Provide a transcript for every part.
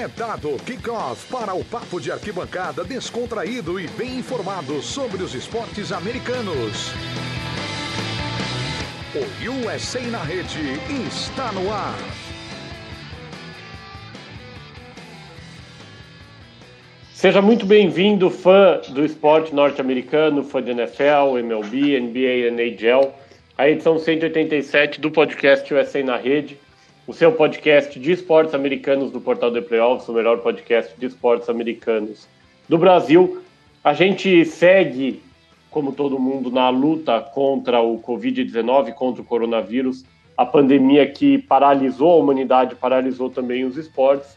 É dado kickoff para o papo de arquibancada descontraído e bem informado sobre os esportes americanos. O USA na rede está no ar. Seja muito bem-vindo, fã do esporte norte-americano, fã de NFL, MLB, NBA e NHL, a edição 187 do podcast USA na Rede, o seu podcast de esportes americanos do Portal de Playoffs, o melhor podcast de esportes americanos do Brasil. A gente segue, como todo mundo, na luta contra o Covid-19, contra o coronavírus, a pandemia que paralisou a humanidade, paralisou também os esportes.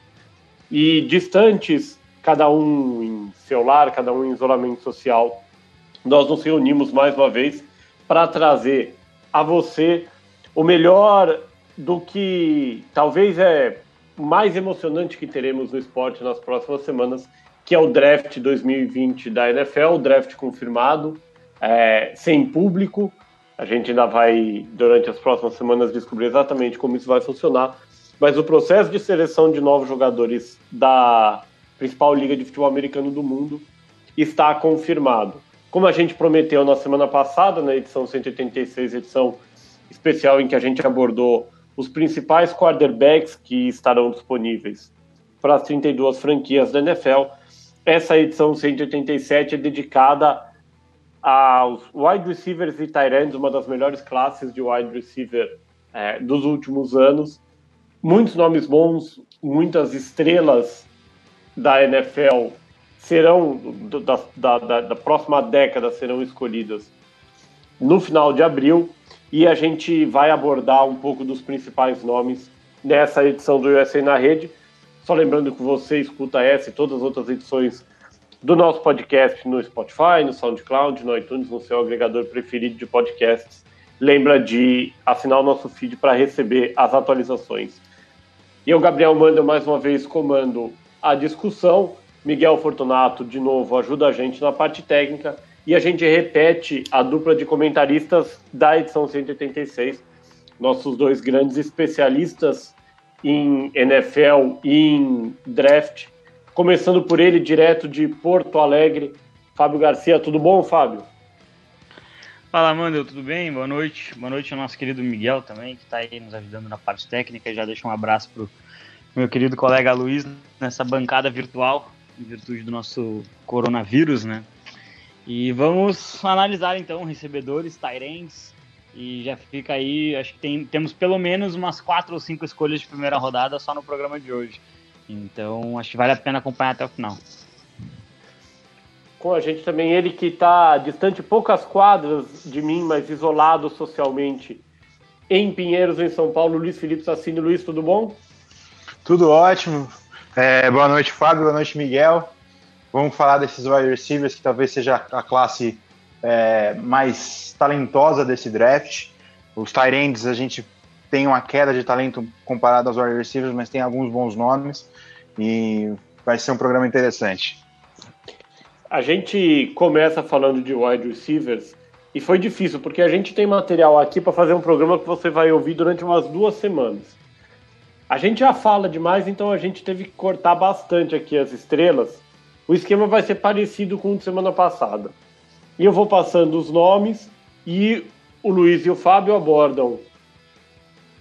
E distantes cada um em seu lar, cada um em isolamento social, nós nos reunimos mais uma vez para trazer a você o melhor do que talvez é mais emocionante que teremos no esporte nas próximas semanas, que é o draft 2020 da NFL, o draft confirmado, é, sem público. A gente ainda vai, durante as próximas semanas, descobrir exatamente como isso vai funcionar. Mas o processo de seleção de novos jogadores da principal liga de futebol americano do mundo, está confirmado. Como a gente prometeu na semana passada, na edição 186, edição especial em que a gente abordou os principais quarterbacks que estarão disponíveis para as 32 franquias da NFL, essa edição 187 é dedicada aos wide receivers e tight ends, uma das melhores classes de wide receiver é, dos últimos anos. Muitos nomes bons, muitas estrelas da NFL serão, da, da, da, próxima década, serão escolhidas no final de abril e a gente vai abordar um pouco dos principais nomes nessa edição do USA na Rede. Só lembrando que você escuta essa e todas as outras edições do nosso podcast no Spotify, no SoundCloud, no iTunes, no seu agregador preferido de podcasts. Lembra de assinar o nosso feed para receber as atualizações. Eu, Gabriel Manda, mais uma vez comando a discussão. Miguel Fortunato, de novo, ajuda a gente na parte técnica e a gente repete a dupla de comentaristas da edição 186, nossos dois grandes especialistas em NFL e em draft. Começando por ele, direto de Porto Alegre, Fábio Garcia. Tudo bom, Fábio? Fala, Mandel, tudo bem? Boa noite. Boa noite ao nosso querido Miguel também, que está aí nos ajudando na parte técnica. Já deixa um abraço para meu querido colega Luiz nessa bancada virtual, em virtude do nosso coronavírus, né? E vamos analisar então recebedores, Tyrens, e já fica aí, acho que tem, temos pelo menos umas quatro ou cinco escolhas de primeira rodada só no programa de hoje. Então acho que vale a pena acompanhar até o final. Com a gente também ele que está distante poucas quadras de mim, mas isolado socialmente em Pinheiros, em São Paulo, Luiz Felipe Sassini. Luiz, tudo bom? Tudo ótimo. É, boa noite, Fábio. Boa noite, Miguel. Vamos falar desses wide receivers, que talvez seja a classe é, mais talentosa desse draft. Os Tyrands, a gente tem uma queda de talento comparado aos wide receivers, mas tem alguns bons nomes e vai ser um programa interessante. A gente começa falando de wide receivers e foi difícil, porque a gente tem material aqui para fazer um programa que você vai ouvir durante umas duas semanas. A gente já fala demais, então a gente teve que cortar bastante aqui as estrelas. O esquema vai ser parecido com o de semana passada. E eu vou passando os nomes e o Luiz e o Fábio abordam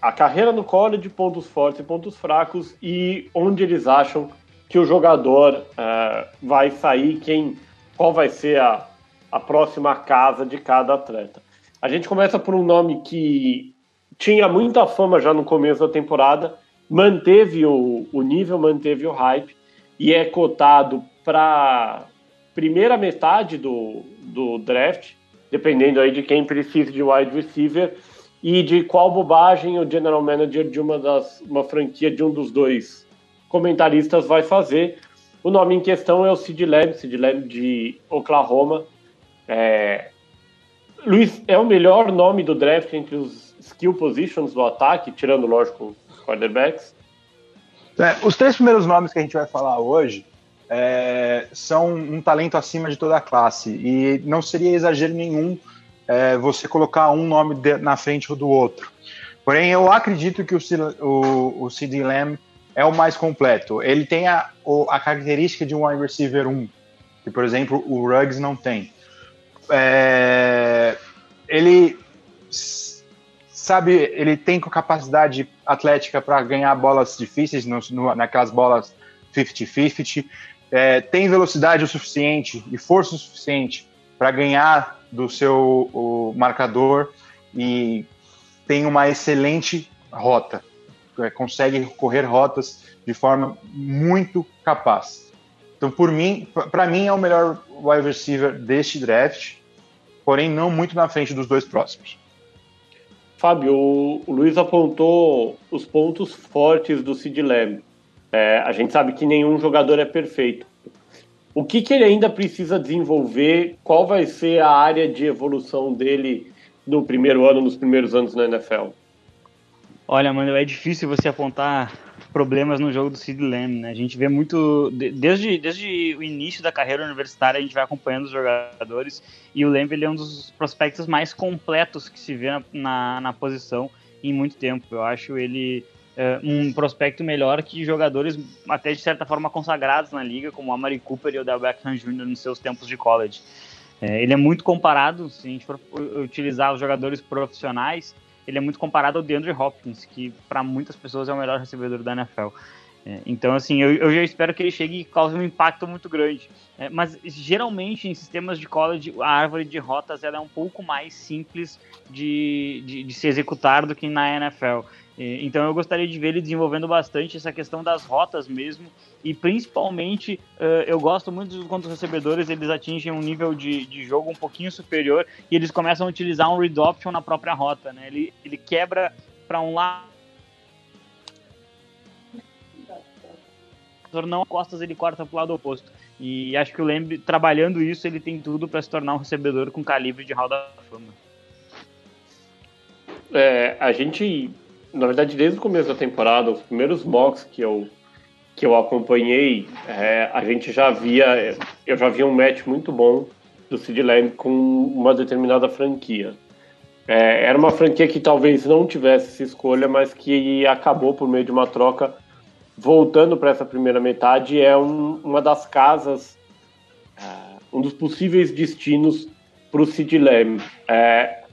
a carreira no college, pontos fortes e pontos fracos e onde eles acham que o jogador uh, vai sair, quem, qual vai ser a, a próxima casa de cada atleta. A gente começa por um nome que tinha muita fama já no começo da temporada, manteve o, o nível, manteve o hype e é cotado para primeira metade do, do draft, dependendo aí de quem precisa de wide receiver e de qual bobagem o general manager de uma das uma franquia de um dos dois comentaristas vai fazer. O nome em questão é o Sid Lamb, Sid Lamb de Oklahoma. É... Luiz, é o melhor nome do draft entre os skill positions do ataque, tirando, lógico, quarterbacks? É, os três primeiros nomes que a gente vai falar hoje é, são um talento acima de toda a classe. E não seria exagero nenhum é, você colocar um nome de, na frente do outro. Porém, eu acredito que o, o, o Lamb é o mais completo. Ele tem a, a característica de um wide receiver 1, que, por exemplo, o Ruggs não tem. É, ele sabe, ele tem capacidade atlética para ganhar bolas difíceis, no, no, naquelas bolas 50-50, é, tem velocidade o suficiente e força o suficiente para ganhar do seu marcador e tem uma excelente rota, é, consegue correr rotas de forma muito capaz. Então, por mim, para mim é o melhor wide receiver deste draft, porém não muito na frente dos dois próximos. Fábio, o, Luiz apontou os pontos fortes do Sid Lamb. É, a gente sabe que nenhum jogador é perfeito. O que, que ele ainda precisa desenvolver? Qual vai ser a área de evolução dele no primeiro ano, nos primeiros anos na NFL? Olha, mano, é difícil você apontar problemas no jogo do Sid Lamb, né? A gente vê muito desde, desde o início da carreira universitária a gente vai acompanhando os jogadores e o Lamb ele é um dos prospectos mais completos que se vê na, na, na posição em muito tempo. Eu acho ele um prospecto melhor que jogadores até de certa forma consagrados na liga, como o Amari Cooper e o Del Beckham Jr. nos seus tempos de college. É, ele é muito comparado, se a gente for utilizar os jogadores profissionais, ele é muito comparado ao DeAndre Hopkins, que para muitas pessoas é o melhor recebedor da NFL. É, então, assim, eu, eu, já espero que ele chegue e cause um impacto muito grande. Mas, geralmente, em sistemas de college, a árvore de rotas ela é um pouco mais simples de, de, de se executar do que na NFL. Então eu gostaria de ver ele desenvolvendo bastante essa questão das rotas mesmo e principalmente eu gosto muito quando os recebedores eles atingem um nível de, de jogo um pouquinho superior e eles começam a utilizar um read option na própria rota, né? Ele, ele quebra para um lado não costas ele corta para o lado oposto e acho que o Lembre trabalhando isso ele tem tudo para se tornar um recebedor com calibre de Hall da Fama. É, a gente na verdade, desde o começo da temporada, os primeiros mocks que eu, que eu acompanhei, é, a gente já via, eu já via um match muito bom do Sid Lamb com uma determinada franquia. É, era uma franquia que talvez não tivesse essa escolha, mas que acabou por meio de uma troca voltando para essa primeira metade é um, uma das casas, é, um dos possíveis destinos para o Sid Lamb. É,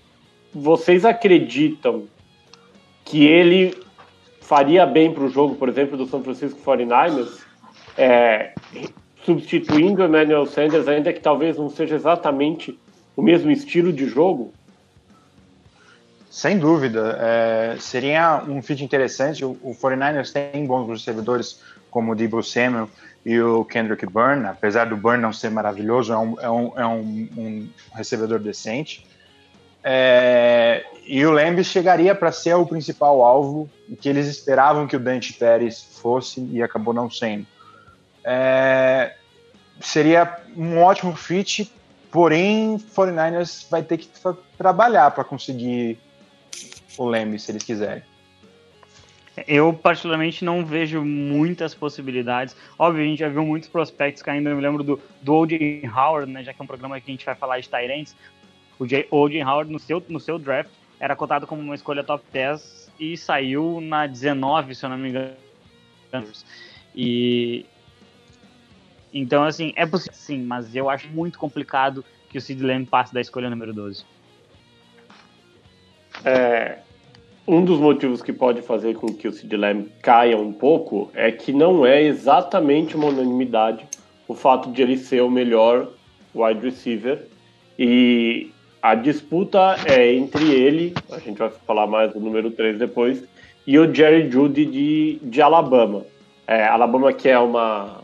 vocês acreditam que ele faria bem para o jogo, por exemplo, do São Francisco 49ers, é, substituindo Emmanuel Sanders, ainda que talvez não seja exatamente o mesmo estilo de jogo? Sem dúvida. É, seria um fit interessante. O, o 49ers tem bons recebedores como o Debo Samuel e o Kendrick Byrne, apesar do Byrne não ser maravilhoso, é um, é um, é um, um recebedor decente. É, e o Lamb chegaria para ser o principal alvo que eles esperavam que o Dante Pérez fosse e acabou não sendo. É, seria um ótimo fit, porém 49ers vai ter que trabalhar para conseguir o Lamb se eles quiserem. Eu, particularmente, não vejo muitas possibilidades. Óbvio, a gente já viu muitos prospectos caindo. Eu me lembro do, do O.J. Howard, né, já que é um programa que a gente vai falar de Tyrants. O O.J. Howard, no seu, no seu draft, era cotado como uma escolha top 10 e saiu na 19, se eu não me engano. E então assim, é possível sim, mas eu acho muito complicado que o Sid Lamb passe da escolha número 12. É, um dos motivos que pode fazer com que o Sid Lamb caia um pouco é que não é exatamente uma unanimidade o fato de ele ser o melhor wide receiver e a disputa é entre ele, a gente vai falar mais do número 3 depois, e o Jerry Judy de, de Alabama. É, Alabama que é uma,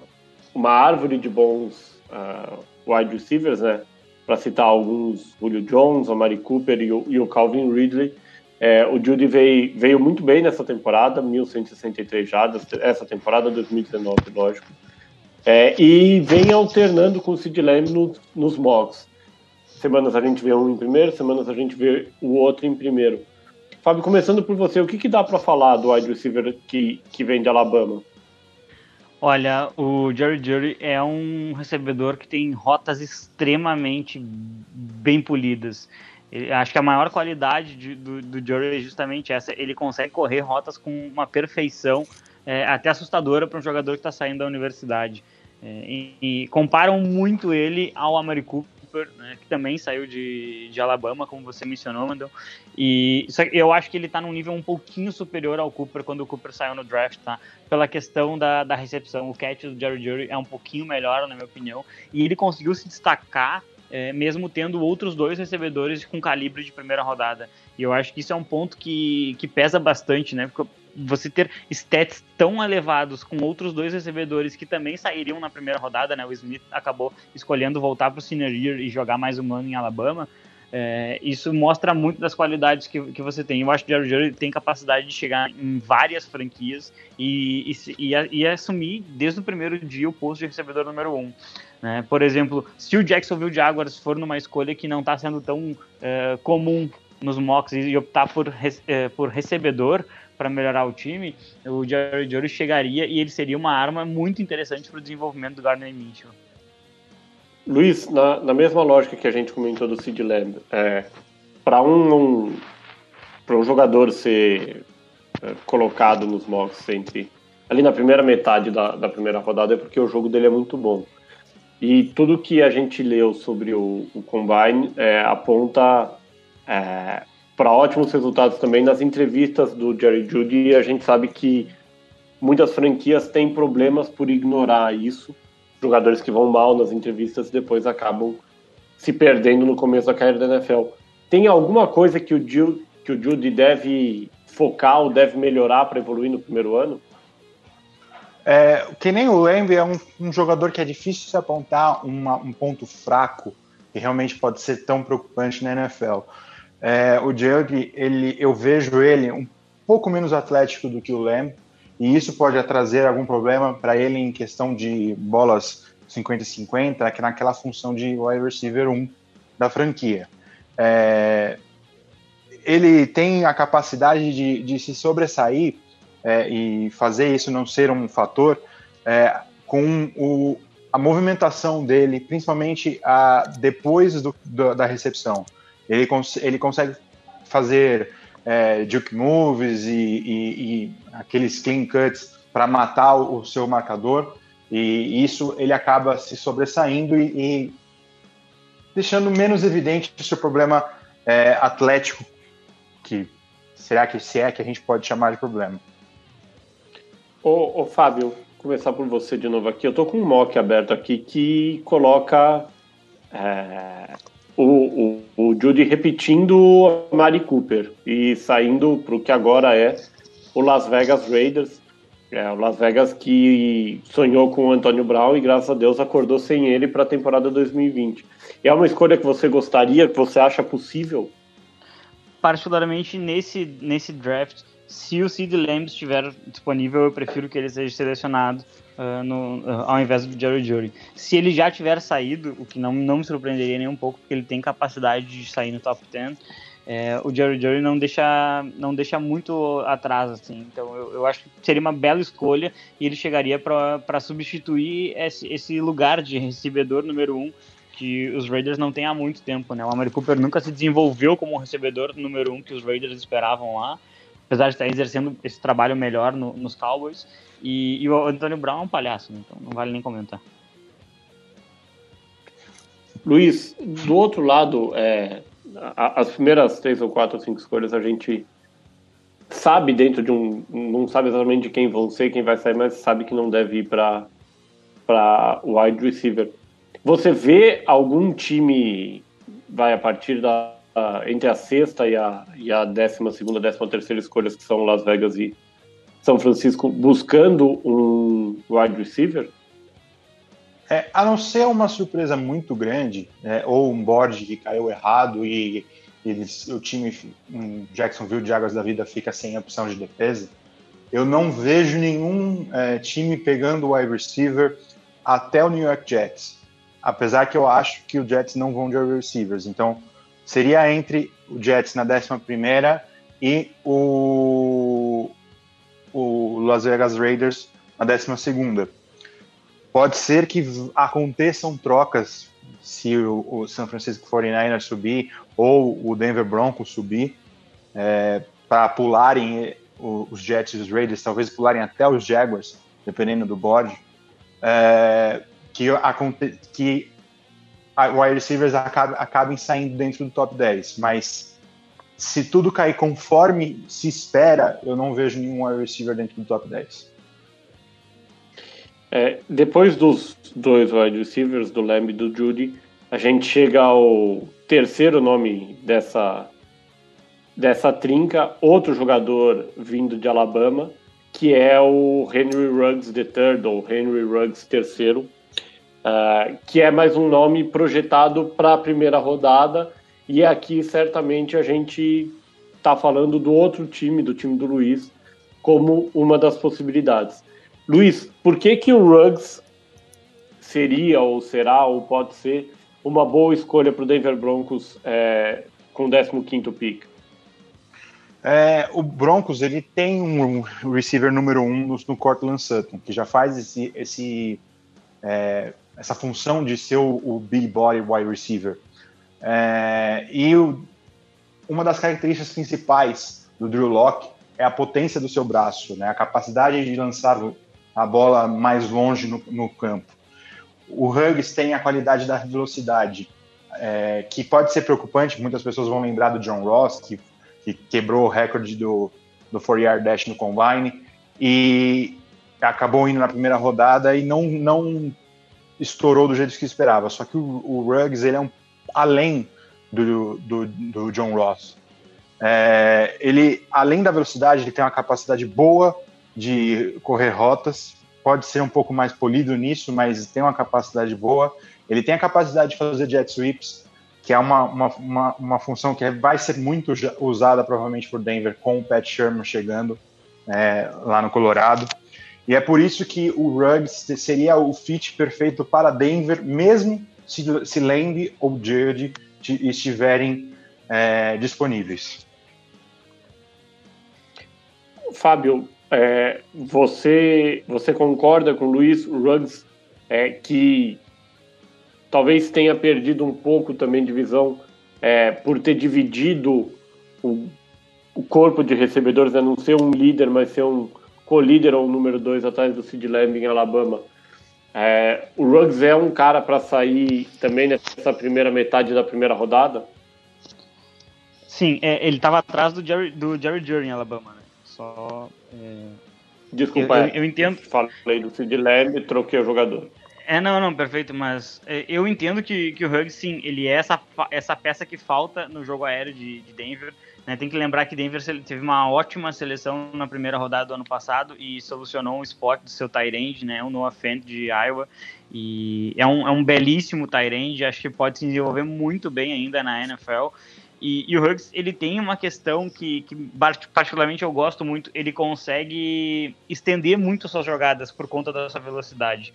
uma árvore de bons uh, wide receivers, né? Para citar alguns, Julio Jones, o Mari Cooper e o, e o Calvin Ridley. É, o Judy veio, veio muito bem nessa temporada, 1.163 jardas, essa temporada 2019, lógico. É, e vem alternando com o Sid Lamb nos, nos mocks semanas a gente vê um em primeiro, semanas a gente vê o outro em primeiro. Fábio, começando por você, o que, que dá para falar do wide receiver que, que vem de Alabama? Olha, o Jerry Jury é um recebedor que tem rotas extremamente bem polidas. acho que a maior qualidade de, do, do é justamente essa. Ele consegue correr rotas com uma perfeição é, até assustadora para um jogador que está saindo da universidade. É, e, e, comparam muito ele ao Amari Cooper, né, que também saiu de, de Alabama, como você mencionou, Mandel. E eu acho que ele está num nível um pouquinho superior ao Cooper quando o Cooper saiu no draft, tá? Pela questão da, da recepção. O catch do Jerry Jury é um pouquinho melhor, na minha opinião, e ele conseguiu se destacar é, mesmo tendo outros dois recebedores com calibre de primeira rodada. E eu acho que isso é um ponto que, que pesa bastante, né? Porque você ter stats tão elevados com outros dois recebedores que também sairiam na primeira rodada, né? O Smith acabou escolhendo voltar para o senior year e jogar mais um ano em Alabama. É, isso mostra muito das qualidades que, que você tem. Eu acho que o Jerry tem capacidade de chegar em várias franquias e, e, e, e, assumir desde o primeiro dia o posto de recebedor número um. Né? Por exemplo, se o Jacksonville Jaguars for numa escolha que não está sendo tão é, comum nos mocks e optar por, é, por recebedor para melhorar o time, o Jerry Jury chegaria e ele seria uma arma muito interessante para o desenvolvimento do Gardner Minshew. Luiz, na, na, mesma lógica que a gente comentou do Sid Lamb, é, para um, um, um jogador ser é, colocado nos mocks entre ali na primeira metade da, da primeira rodada é porque o jogo dele é muito bom. E tudo que a gente leu sobre o, o Combine é, aponta é, para ótimos resultados também nas entrevistas do Jerry Judy. A gente sabe que muitas franquias têm problemas por ignorar isso. Jogadores que vão mal nas entrevistas depois acabam se perdendo no começo da carreira da NFL. Tem alguma coisa que o, Judy, que o Judy deve focar ou deve melhorar para evoluir no primeiro ano? É, que nem o Lamb é um, um, jogador que é difícil se apontar uma, um ponto fraco que realmente pode ser tão preocupante na NFL. É, o Jug, ele, eu vejo ele um pouco menos atlético do que o Lamb, e isso pode trazer algum problema para ele em questão de bolas 50-50, que naquela função de wide receiver 1 da franquia. É, ele tem a capacidade de, de se sobressair é, e fazer isso não ser um fator é, com o, a movimentação dele, principalmente a, depois do, do, da recepção. Ele, cons ele consegue fazer é, moves e, e, e, aqueles clean cuts para matar o, o, seu marcador, e isso ele acaba se sobressaindo e, e deixando menos evidente o seu problema é, atlético, que será que se é que a gente pode chamar de problema. Ô, ô, Fábio, começar por você de novo aqui. Eu tô com um mock aberto aqui que coloca é, o, o, Judy repetindo a Mari Cooper e saindo para o que agora é o Las Vegas Raiders. É, o Las Vegas que sonhou com o Antônio Brown e graças a Deus acordou sem ele para a temporada 2020. É uma escolha que você gostaria, que você acha possível? Particularmente nesse, nesse draft, se o Sid Lamb estiver disponível, eu prefiro que ele seja selecionado uh, no, uh, ao invés do Jerry Jury. Se ele já tiver saído, o que não, não me surpreenderia nem um pouco, porque ele tem capacidade de sair no top 10, é, o Jerry Jury não deixa, não deixa muito atrás, assim. Então eu, eu acho que seria uma bela escolha e ele chegaria para substituir esse, esse lugar de recebedor número um que os Raiders não têm há muito tempo, né? O Amari Cooper nunca se desenvolveu como recebedor número um que os Raiders esperavam lá apesar de estar exercendo esse trabalho melhor no, nos Cowboys. E, e, o Antônio Brown é um palhaço, né? então não vale nem comentar. Luiz, do outro lado, é, as primeiras três ou quatro ou cinco escolhas a gente sabe dentro de um. Não sabe exatamente de quem vão ser, quem vai sair, mas sabe que não deve ir para o wide receiver. Você vê algum time, vai a partir da uh, entre a sexta e a, e a décima segunda, décima terceira escolhas, que são Las Vegas e São Francisco, buscando um wide receiver? É, a não ser uma surpresa muito grande, é, ou um board que caiu errado e, eles, o time um Jacksonville Águas da Vida fica sem opção de defesa, eu não vejo nenhum é, time pegando o wide receiver até o New York Jets. Apesar que eu acho que o Jets não vão de wide receivers. Então, seria entre o Jets na 11 e o, o Las Vegas Raiders na 12. Pode ser que aconteçam trocas se o, o San Francisco 49ers subir ou o Denver Broncos subir é, para pularem os Jets e os Raiders, talvez pularem até os Jaguars, dependendo do board, é, que, que a wide receivers acabem, acabem saindo dentro do top 10. Mas se tudo cair conforme se espera, eu não vejo nenhum wide receiver dentro do top 10. É, depois dos dois wide receivers, do Lamb e do Judy, a gente chega ao terceiro nome dessa, dessa trinca, outro jogador vindo de Alabama, que é o Henry Ruggs III, ou Henry Ruggs III, uh, que é mais um nome projetado para a primeira rodada, e aqui certamente a gente está falando do outro time, do time do Luiz, como uma das possibilidades. Luiz, por que, que o Ruggs seria, ou será, ou pode ser uma boa escolha para o Denver Broncos é, com o 15 pick? É, o Broncos ele tem um receiver número um no, no Cortland Sutton, que já faz esse, esse é, essa função de ser o, o big body wide receiver. É, e o, uma das características principais do Drew Locke é a potência do seu braço, né, a capacidade de lançar a bola mais longe no, no campo. O Huggs tem a qualidade da velocidade, é, que pode ser preocupante. Muitas pessoas vão lembrar do John Ross, que, que quebrou o recorde do, do 4-yard dash no combine e acabou indo na primeira rodada e não, não estourou do jeito que esperava. Só que o, o Ruggs ele é um além do, do, do John Ross. É, ele, além da velocidade, ele tem uma capacidade boa de correr rotas, pode ser um pouco mais polido nisso, mas tem uma capacidade boa. Ele tem a capacidade de fazer jet sweeps, que é uma, uma, uma, uma função que vai ser muito usada provavelmente por Denver com o Pat Sherman chegando é, lá no Colorado. E é por isso que o Ruggs seria o fit perfeito para Denver, mesmo se, se Lamb ou Judge estiverem é, disponíveis. Fábio, é, você, você concorda com o Luiz Ruggs é, que talvez tenha perdido um pouco também de visão é, por ter dividido o, o, corpo de recebedores, né? não ser um líder, mas ser um ou um número dois atrás do Sid Lamb em Alabama. É, o Ruggs é um cara para sair também nessa primeira metade da primeira rodada? Sim, é, ele estava atrás do Jerry, do Jerry Jury em Alabama, né? Só. É... Desculpa, eu, eu, eu entendo. Falei do Sid Lamb e troquei o jogador. É, não, não, perfeito, mas é, eu entendo que, que o Huggs, sim, ele é essa, essa peça que falta no jogo aéreo de, de Denver. Né? Tem que lembrar que Denver teve uma ótima seleção na primeira rodada do ano passado e solucionou um spot do seu Tyrande, né? o Noah Fent de Iowa. E é um, é um belíssimo Tyrande, acho que pode se desenvolver muito bem ainda na NFL. E, e, o Huggs, ele tem uma questão que, que, particularmente eu gosto muito, ele consegue estender muito suas jogadas por conta da sua velocidade.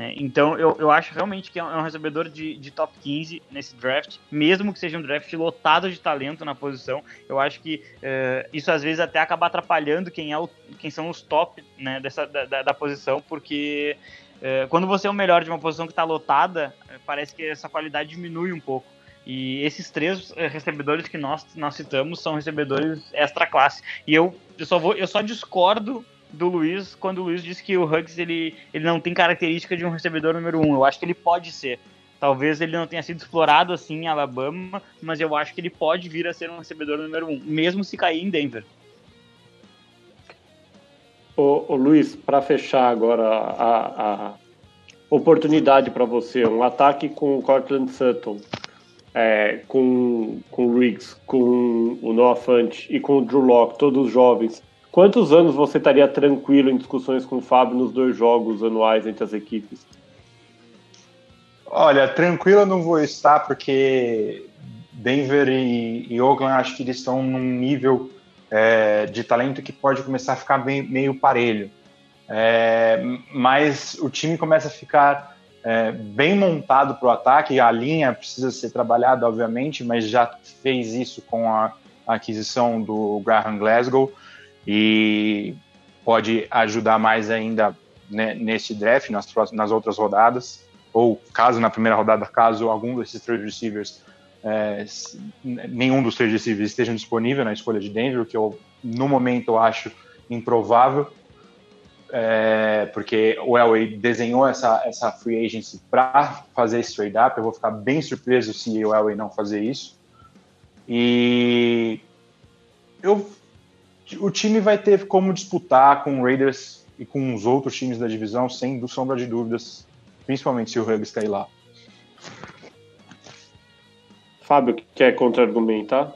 Né? Então eu, eu acho realmente que é um é recebedor de, de top 15 nesse draft, mesmo que seja um draft lotado de talento na posição, eu acho que uh, isso às vezes até acaba atrapalhando quem, é o, quem são os top né, dessa, da, da posição, porque uh, quando você é o melhor de uma posição que está lotada, parece que essa qualidade diminui um pouco. E esses três eh, recebedores que nós, nós citamos são recebedores extra classe. E eu, eu só vou, eu só discordo do Luiz quando o Luiz disse que o Huggs ele, ele não tem característica de um recebedor número um. Eu acho que ele pode ser. Talvez ele não tenha sido explorado assim em Alabama, mas eu acho que ele pode vir a ser um recebedor número um, mesmo se cair em Denver. Ô, ô Luiz, para fechar agora a, a oportunidade para você, um ataque com o Cortland Sutton é, com, com o Riggs, com o Noah Fant e com o Drew Locke, todos jovens, quantos anos você estaria tranquilo em discussões com o Fábio nos dois jogos anuais entre as equipes? Olha, tranquilo eu não vou estar, porque Denver e, e Oakland acho que eles estão num nível é, de talento que pode começar a ficar bem, meio parelho. É, mas o time começa a ficar é, bem montado para o ataque. A linha precisa ser trabalhada, obviamente, mas já fez isso com a, a aquisição do Graham Glasgow e pode ajudar mais ainda né, nesse draft, nas, nas outras rodadas, ou caso na primeira rodada, caso algum desses três receivers é, nenhum dos três receivers estejam disponível na escolha de Denver, que eu, no momento, eu acho improvável, é, porque o Elway desenhou essa, essa free agency para fazer esse trade-up. Eu vou ficar bem surpreso se o Elway não fazer isso. E eu, o time vai ter como disputar com o Raiders e com os outros times da divisão, sem sombra de dúvidas, principalmente se o Huggs cair lá. Fábio, quer contra-argumentar?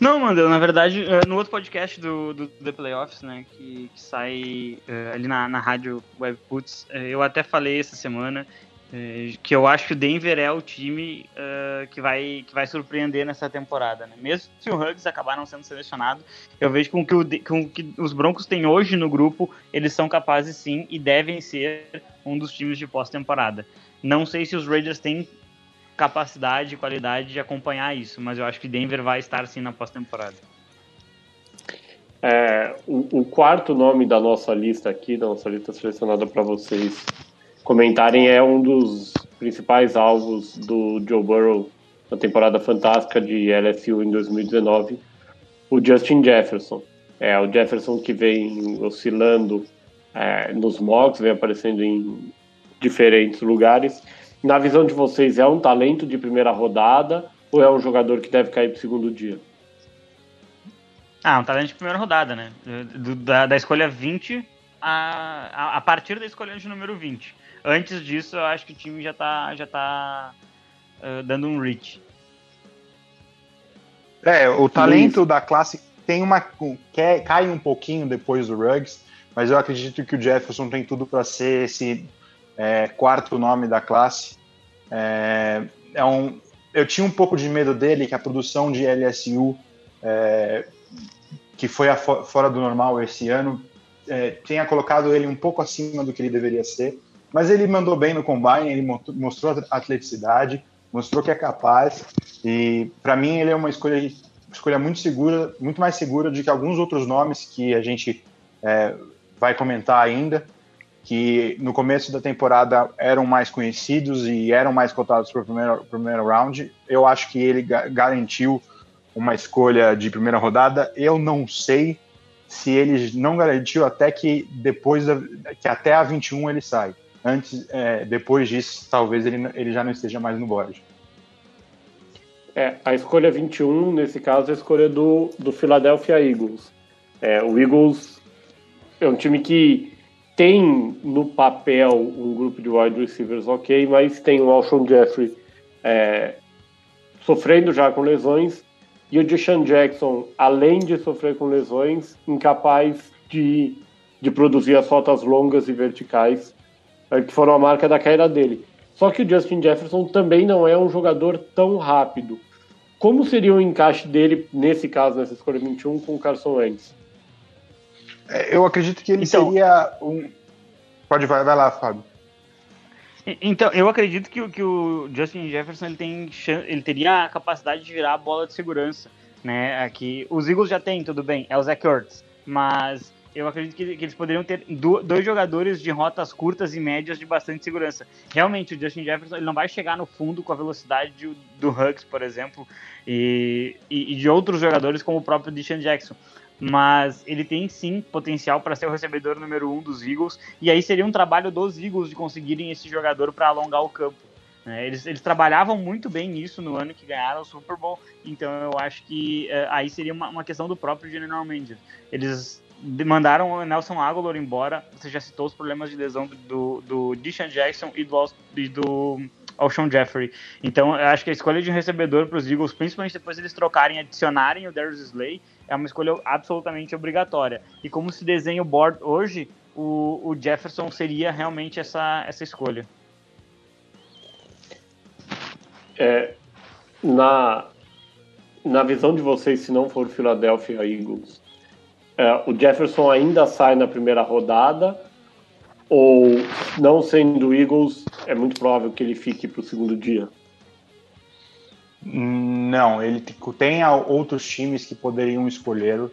Não, Mandel, na verdade, eh, no outro podcast do, do The Playoffs, né, que, que sai uh, ali na, na rádio Webputs, uh, eu até falei essa semana que eu acho que o Denver é o time que, vai, que vai surpreender nessa temporada. Né? Mesmo se o Huggs acabar não sendo selecionado, eu vejo com que, o, com que os Broncos têm hoje no grupo, eles são capazes sim e devem ser um dos times de pós-temporada. Não sei se os Raiders têm capacidade e qualidade de acompanhar isso, mas eu acho que Denver vai estar sim na pós-temporada. É, o, o, quarto nome da nossa lista aqui, da nossa lista selecionada para vocês comentarem, é um dos principais alvos do Joe Burrow na temporada fantástica de LSU em 2019, o Justin Jefferson. É o Jefferson que vem oscilando é, nos mocks, vem aparecendo em diferentes lugares na visão de vocês, é um talento de primeira rodada ou é um jogador que deve cair para o segundo dia? Ah, um talento de primeira rodada, né? Da, da escolha 20 a, a, a, partir da escolha de número 20. Antes disso, eu acho que o time já está já tá, uh, dando um reach. É, o talento da classe tem uma cai um pouquinho depois do Ruggs, mas eu acredito que o Jefferson tem tudo para ser esse é, quarto nome da classe. É, é um, eu tinha um pouco de medo dele, que a produção de LSU, é, que foi a, fora do normal esse ano, é, tenha colocado ele um pouco acima do que ele deveria ser. Mas ele mandou bem no combine, ele mostrou atleticidade, mostrou que é capaz. E para mim ele é uma escolha, escolha muito segura, muito mais segura do que alguns outros nomes que a gente é, vai comentar ainda que no começo da temporada eram mais conhecidos e eram mais cotados para o primeiro, primeiro round. Eu acho que ele garantiu uma escolha de primeira rodada. Eu não sei se ele não garantiu até que depois da, que até a 21 ele sai. Antes, é, depois disso, talvez ele, ele já não esteja mais no board. É, a escolha 21, nesse caso, é a escolha do, do Philadelphia Eagles. É, o Eagles é um time que tem no papel um grupo de wide receivers ok, mas tem o Alshon Jeffrey é, sofrendo já com lesões e o Deshaun Jackson, além de sofrer com lesões, incapaz de, de produzir as fotos longas e verticais que foram a marca da carreira dele. Só que o Justin Jefferson também não é um jogador tão rápido. Como seria o encaixe dele, nesse caso, nessa escolha 21, com o Carson Wentz? É, eu acredito que ele então, seria um. Pode vai, vai lá, Fábio. Então, eu acredito que, que o Justin Jefferson ele tem ele teria a capacidade de virar a bola de segurança, né? Aqui os Eagles já têm, tudo bem, é o Zach Ertz, mas eu acredito que, que, eles poderiam ter do, dois jogadores de rotas curtas e médias de bastante segurança. Realmente, o Justin Jefferson ele não vai chegar no fundo com a velocidade de, do Hugs, por exemplo, e, e, e, de outros jogadores como o próprio Deshaun Jackson mas ele tem sim potencial para ser o recebedor número um dos Eagles, e aí seria um trabalho dos Eagles de conseguirem esse jogador para alongar o campo. Né? Eles, eles trabalhavam muito bem nisso no ano que ganharam o Super Bowl, então eu acho que uh, aí seria uma, uma, questão do próprio General Manager. Eles mandaram o Nelson Aguilar embora, você já citou os problemas de lesão do, do, Deshaun Jackson e do, e do Alshon Jeffrey. Então, eu acho que a escolha de um recebedor para os Eagles, principalmente depois eles trocarem, adicionarem o Darius Slay, é uma escolha absolutamente obrigatória. E como se desenha o board hoje, o, o Jefferson seria realmente essa, essa escolha. É, na, na visão de vocês, se não for Philadelphia Eagles, é, o Jefferson ainda sai na primeira rodada ou não sendo Eagles, é muito provável que ele fique para o segundo dia? Não, ele tem outros times que poderiam escolhê-lo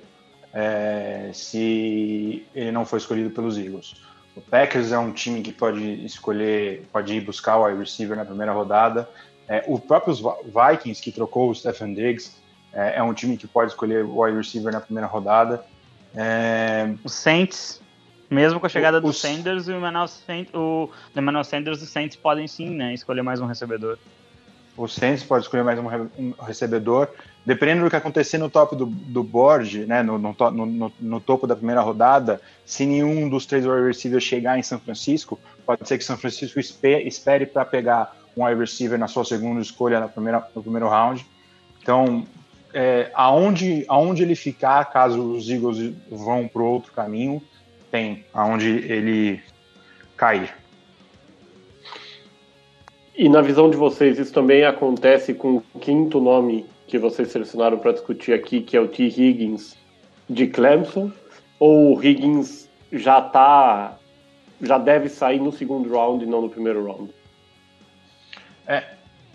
é, se ele não for escolhido pelos Eagles. O Packers é um time que pode escolher, pode ir buscar o wide receiver na primeira rodada. É, o próprio Vikings, que trocou o Stephen Diggs, é, é, um time que pode escolher o wide receiver na primeira rodada. É... O Saints, mesmo com a chegada o, do Sanders e o Emmanuel, o Emmanuel Sanders, os Saints podem sim né, escolher mais um recebedor. O Saints pode escolher mais um, um recebedor. Dependendo do que acontecer no top do, do board, né, no, no, no, no, topo da primeira rodada, se nenhum dos três wide receivers chegar em São Francisco, pode ser que São Francisco espere para pegar um wide receiver na sua segunda escolha na primeira, no primeiro round. Então, é, aonde, aonde ele ficar, caso os Eagles vão para outro caminho, tem aonde ele cair. E na visão de vocês, isso também acontece com o quinto nome que vocês selecionaram para discutir aqui, que é o T. Higgins de Clemson? Ou o Higgins já tá, já deve sair no segundo round e não no primeiro round? É,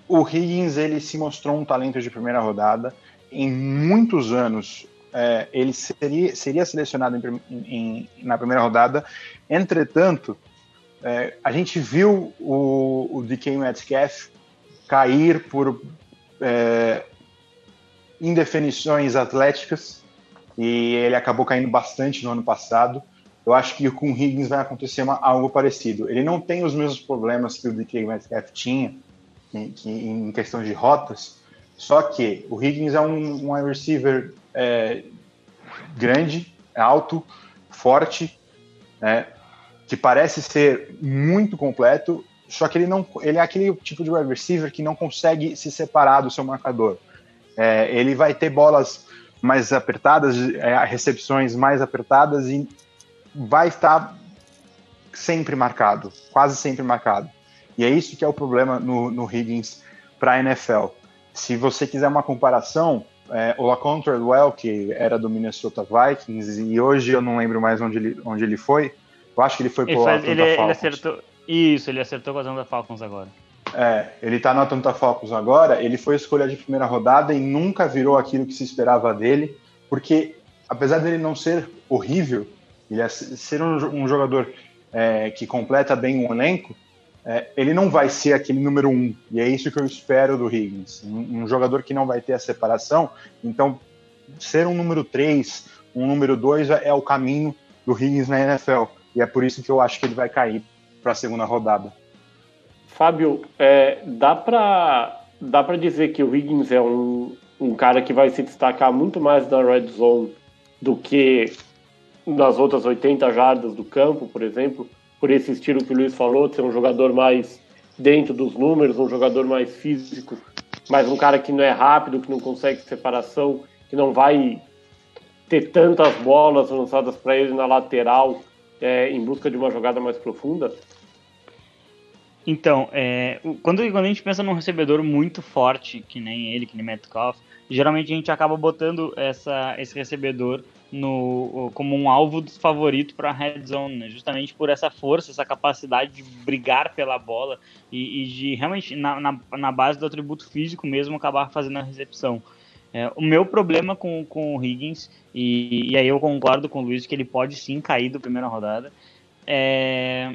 o Higgins ele se mostrou um talento de primeira rodada. Em muitos anos é, ele seria, seria selecionado em, em, na primeira rodada. Entretanto, é, a gente viu o, o DK Metcalf cair por é, indefinições atléticas e ele acabou caindo bastante no ano passado. Eu acho que com o Higgins vai acontecer uma, algo parecido. Ele não tem os mesmos problemas que o DK Metcalf tinha que, em questão de rotas, só que o Higgins é um, um receiver é, grande, alto, forte, né, que parece ser muito completo, só que ele não, ele é aquele tipo de wide receiver que não consegue se separar do seu marcador. É, ele vai ter bolas mais apertadas, é, recepções mais apertadas e vai estar sempre marcado, quase sempre marcado. E é isso que é o problema no, no Higgins para a NFL. Se você quiser uma comparação, é, o Lacon Treadwell, que era do Minnesota Vikings, e hoje eu não lembro mais onde ele, onde ele foi, eu acho que ele foi pro ele, ele, ele acertou, Isso, ele acertou com a Atlanta Falcons agora. É, ele tá no Atlanta Falcons agora, ele foi escolha de primeira rodada e nunca virou aquilo que se esperava dele, porque apesar dele não ser horrível, ele é ser um, um jogador é, que completa bem um elenco, é, ele não vai ser aquele número um, e é isso que eu espero do Higgins. Um, um jogador que não vai ter a separação, então ser um número 3, um número 2 é, é o caminho do Higgins na NFL, e é por isso que eu acho que ele vai cair para a segunda rodada. Fábio, é, dá para dá para dizer que o Higgins é um, um cara que vai se destacar muito mais na red zone do que nas outras 80 jardas do campo, por exemplo, por esse estilo que o Luiz falou, de ser um jogador mais dentro dos números, um jogador mais físico, mas um cara que não é rápido, que não consegue separação, que não vai ter tantas bolas lançadas para ele na lateral é, em busca de uma jogada mais profunda? Então, é, quando, quando a gente pensa num recebedor muito forte, que nem ele, que nem Metcalf, geralmente a gente acaba botando essa, esse recebedor no, como um alvo favorito para a red zone, né? justamente por essa força, essa capacidade de brigar pela bola e, e de realmente, na, na, na, base do atributo físico mesmo, acabar fazendo a recepção. É, o meu problema com, com o Higgins, e, e aí eu concordo com o Luiz que ele pode sim cair da primeira rodada, é,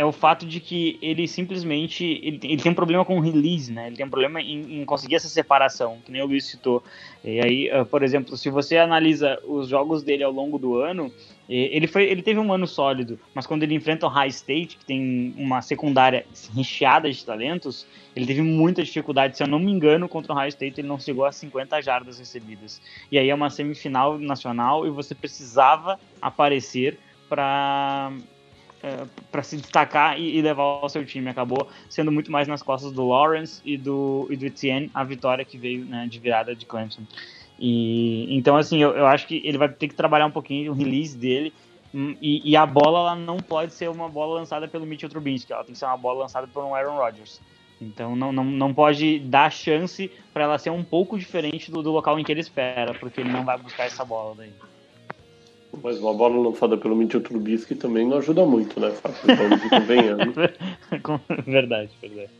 é o fato de que ele simplesmente ele, ele, tem um problema com o release, né? Ele tem um problema em, em, conseguir essa separação, que nem o Luiz citou. E aí, uh, por exemplo, se você analisa os jogos dele ao longo do ano, ele foi ele teve um ano sólido, mas quando ele enfrenta o High State, que tem uma secundária recheada de talentos, ele teve muita dificuldade. Se eu não me engano, contra o High State ele não chegou a 50 jardas recebidas. E aí é uma semifinal nacional e você precisava aparecer para é, para se destacar e, e, levar o seu time. Acabou sendo muito mais nas costas do Lawrence e do, e do Etienne a vitória que veio né, de virada de Clemson. E, então, assim, eu, eu acho que ele vai ter que trabalhar um pouquinho o release dele. Hum, e, e, a bola ela não pode ser uma bola lançada pelo Mitchell Trubisky, ela tem que ser uma bola lançada por um Aaron Rodgers. Então não, não, não pode dar chance para ela ser um pouco diferente do, do local em que ele espera, porque ele não vai buscar essa bola daí. Mas uma bola lançada pelo Mitchell Trubisky também não ajuda muito, né, Fábio? verdade, verdade.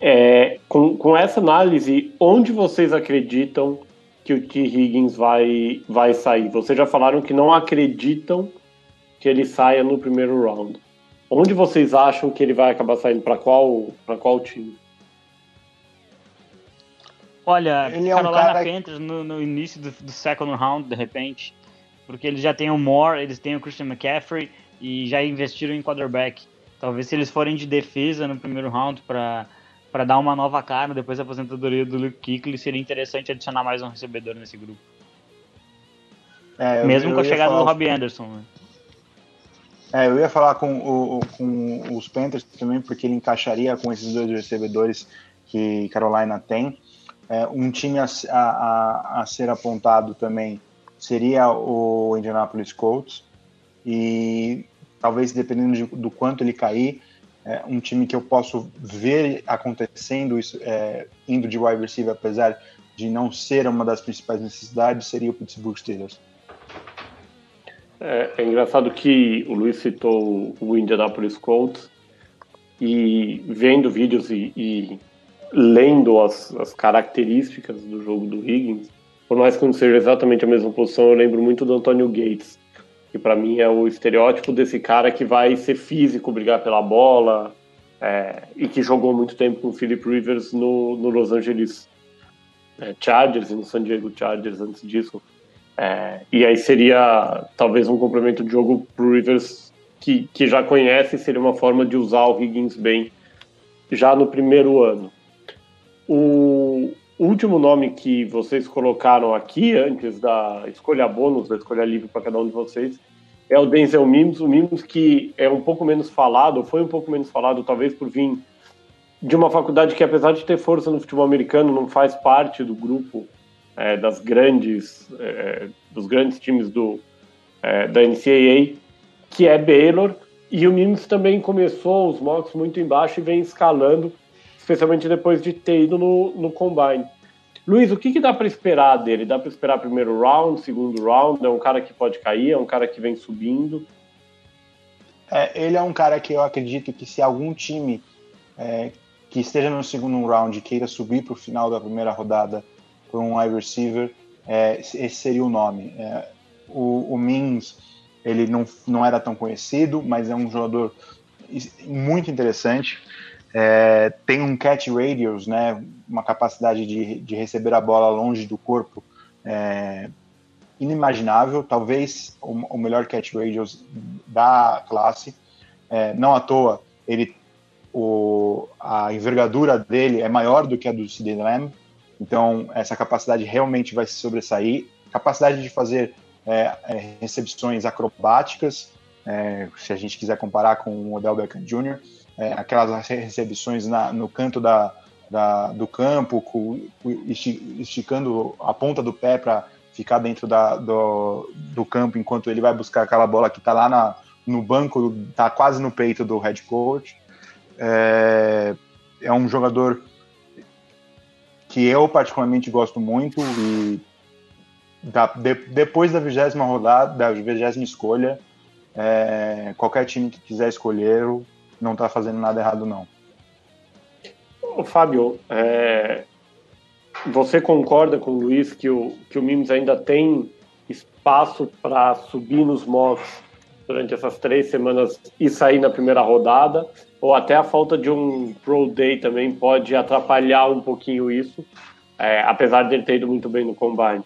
É, com, com essa análise, onde vocês acreditam que o T. Higgins vai, vai sair? Vocês já falaram que não acreditam que ele saia no primeiro round. Onde vocês acham que ele vai acabar saindo? Para qual, qual time? Olha, ele é um cara... Panthers no, no início do, do, second round, de repente, porque eles já têm o Moore, eles têm o Christian McCaffrey e já investiram em quarterback. Talvez se eles forem de defesa no primeiro round para para dar uma nova cara depois da aposentadoria do Luke Kuechly, seria interessante adicionar mais um recebedor nesse grupo. É, Mesmo eu, com a chegada do Robbie Anderson. Né? É, eu ia falar com, o, com os Panthers também, porque ele encaixaria com esses dois recebedores que Carolina tem. É, um time a, a, a, ser apontado também seria o Indianapolis Colts. E talvez, dependendo de, do quanto ele cair, é, um time que eu posso ver acontecendo isso, é, indo de wide receiver, apesar de não ser uma das principais necessidades, seria o Pittsburgh Steelers. É, é engraçado que o Luiz citou o Indianapolis Colts e vendo vídeos e, e lendo as, as, características do jogo do Higgins, por mais que não seja exatamente a mesma posição, eu lembro muito do Antônio Gates, que para mim é o estereótipo desse cara que vai ser físico, brigar pela bola, é, e que jogou muito tempo com o Philip Rivers no, no Los Angeles é, Chargers e no San Diego Chargers antes disso. É, e aí seria talvez um complemento de jogo pro Rivers que, que já conhece, seria uma forma de usar o Higgins bem já no primeiro ano. O, o último nome que vocês colocaram aqui, antes da escolha bônus, da escolha livre para cada um de vocês, é o Denzel Mims. O Mims que é um pouco menos falado, foi um pouco menos falado, talvez por vir de uma faculdade que, apesar de ter força no futebol americano, não faz parte do grupo é, das grandes, é, dos grandes times do, é, da NCAA, que é Baylor. E o Mims também começou os mocks muito embaixo e vem escalando especialmente depois de ter ido no, no Combine. Luiz, o que, que dá para esperar dele? Dá para esperar primeiro round, segundo round? É um cara que pode cair? É um cara que vem subindo? É, ele é um cara que eu acredito que se algum time é, que esteja no segundo round queira subir para o final da primeira rodada por um wide receiver, é, esse seria o nome. É, o, o Mins, ele não, não era tão conhecido, mas é um jogador muito interessante. É, tem um catch radius, né, uma capacidade de, de receber a bola longe do corpo é, inimaginável, talvez o, o, melhor catch radius da classe. É, não à toa, ele, o, a envergadura dele é maior do que a do CD Lamb, então essa capacidade realmente vai se sobressair. Capacidade de fazer é, é, recepções acrobáticas, é, se a gente quiser comparar com o Odell Beckham Jr., é, aquelas recepções na, no canto da, da, do campo, com, esticando a ponta do pé para ficar dentro da, do, do campo enquanto ele vai buscar aquela bola que está lá na, no banco, está quase no peito do head coach. É, é um jogador que eu particularmente gosto muito e da, de, depois da vigésima rodada, da vigésima escolha, é, qualquer time que quiser escolher, não está fazendo nada errado, não. Ô, Fábio, é... você concorda com o Luiz que o, que o Mims ainda tem espaço para subir nos mocks durante essas três semanas e sair na primeira rodada? Ou até a falta de um Pro Day também pode atrapalhar um pouquinho isso, é, apesar de ele ter ido muito bem no Combine?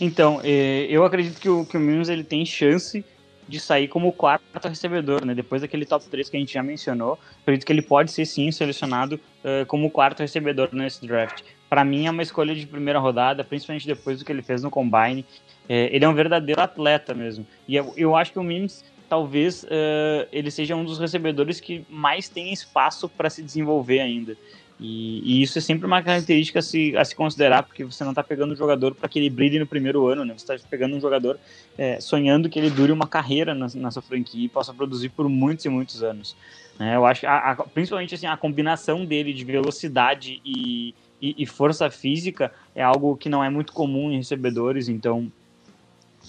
Então, é, eu acredito que o, que o Mims ele tem chance de sair como quarto recebedor, né? Depois daquele top 3 que a gente já mencionou, acredito que ele pode ser sim selecionado uh, como quarto recebedor nesse draft. Para mim é uma escolha de primeira rodada, principalmente depois do que ele fez no combine. É, ele é um verdadeiro atleta mesmo. E eu, eu acho que o Mims talvez uh, ele seja um dos recebedores que mais tem espaço para se desenvolver ainda. E, e, isso é sempre uma característica a se, a se considerar, porque você não está pegando um jogador para que ele brilhe no primeiro ano, né? Você está pegando um jogador é, sonhando que ele dure uma carreira na, sua franquia e possa produzir por muitos e muitos anos. Né? Eu acho, a, a, principalmente assim, a combinação dele de velocidade e, e, e força física é algo que não é muito comum em recebedores, então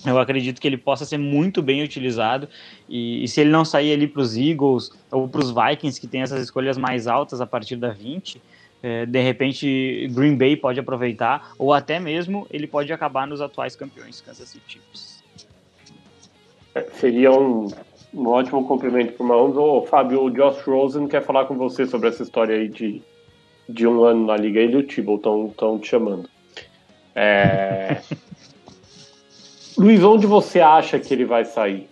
eu acredito que ele possa ser muito bem utilizado. E, e se ele não sair ali para os Eagles ou para os Vikings, que tem essas escolhas mais altas a partir da 20, é, de repente Green Bay pode aproveitar, ou até mesmo ele pode acabar nos atuais campeões Kansas City Chiefs. É, seria um, um ótimo complemento para o Mahomes. Ô, Fábio, o Josh Rosen quer falar com você sobre essa história aí de, de um ano na liga. Ele e o Tibble estão te chamando. É... Luiz, onde você acha que ele vai sair?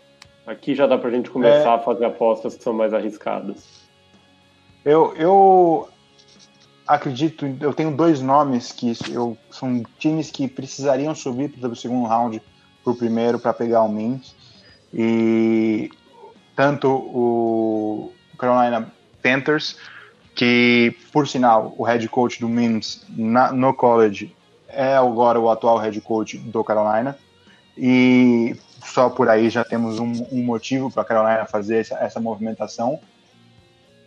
Aqui já dá para a gente começar é... a fazer apostas que são mais arriscadas. Eu, eu acredito, eu tenho dois nomes que eu, são times que precisariam subir para o segundo round para o primeiro para pegar o Mims. E tanto o Carolina Panthers, que por sinal o head coach do Mims na, no college é agora o atual head coach do Carolina. E só por aí já temos um, um motivo para a Carolina fazer essa, essa movimentação.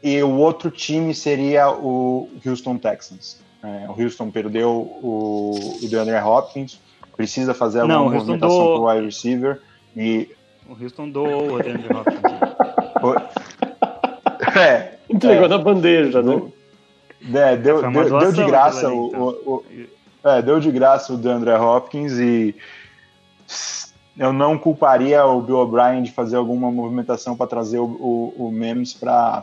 E o outro time seria o Houston Texans. É, o Houston perdeu o, o DeAndre Hopkins, precisa fazer alguma Não, movimentação do... para o wide receiver. E... O Houston doou o DeAndre Hopkins. é, Entregou é, na bandeja, né? É, deu, deu, deu, de graça ali, então. o, o, é, deu de graça o DeAndre Hopkins e eu não culparia o Bill O'Brien de fazer alguma movimentação para trazer o, o, o Memes para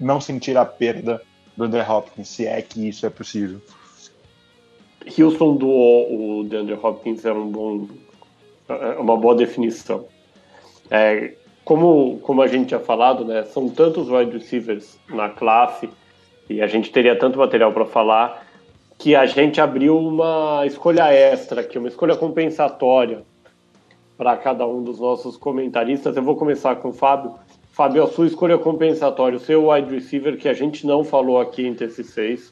não sentir a perda do André Hopkins, se é que isso é possível. Houston do o DeAndre Hopkins é um bom, é uma boa definição. É, como, como a gente tinha falado, né, são tantos wide receivers na classe e a gente teria tanto material para falar que a gente abriu uma escolha extra aqui, uma escolha compensatória para cada um dos nossos comentaristas. Eu vou começar com o Fábio. Fábio, a sua escolha compensatória, o seu wide receiver que a gente não falou aqui entre esses seis,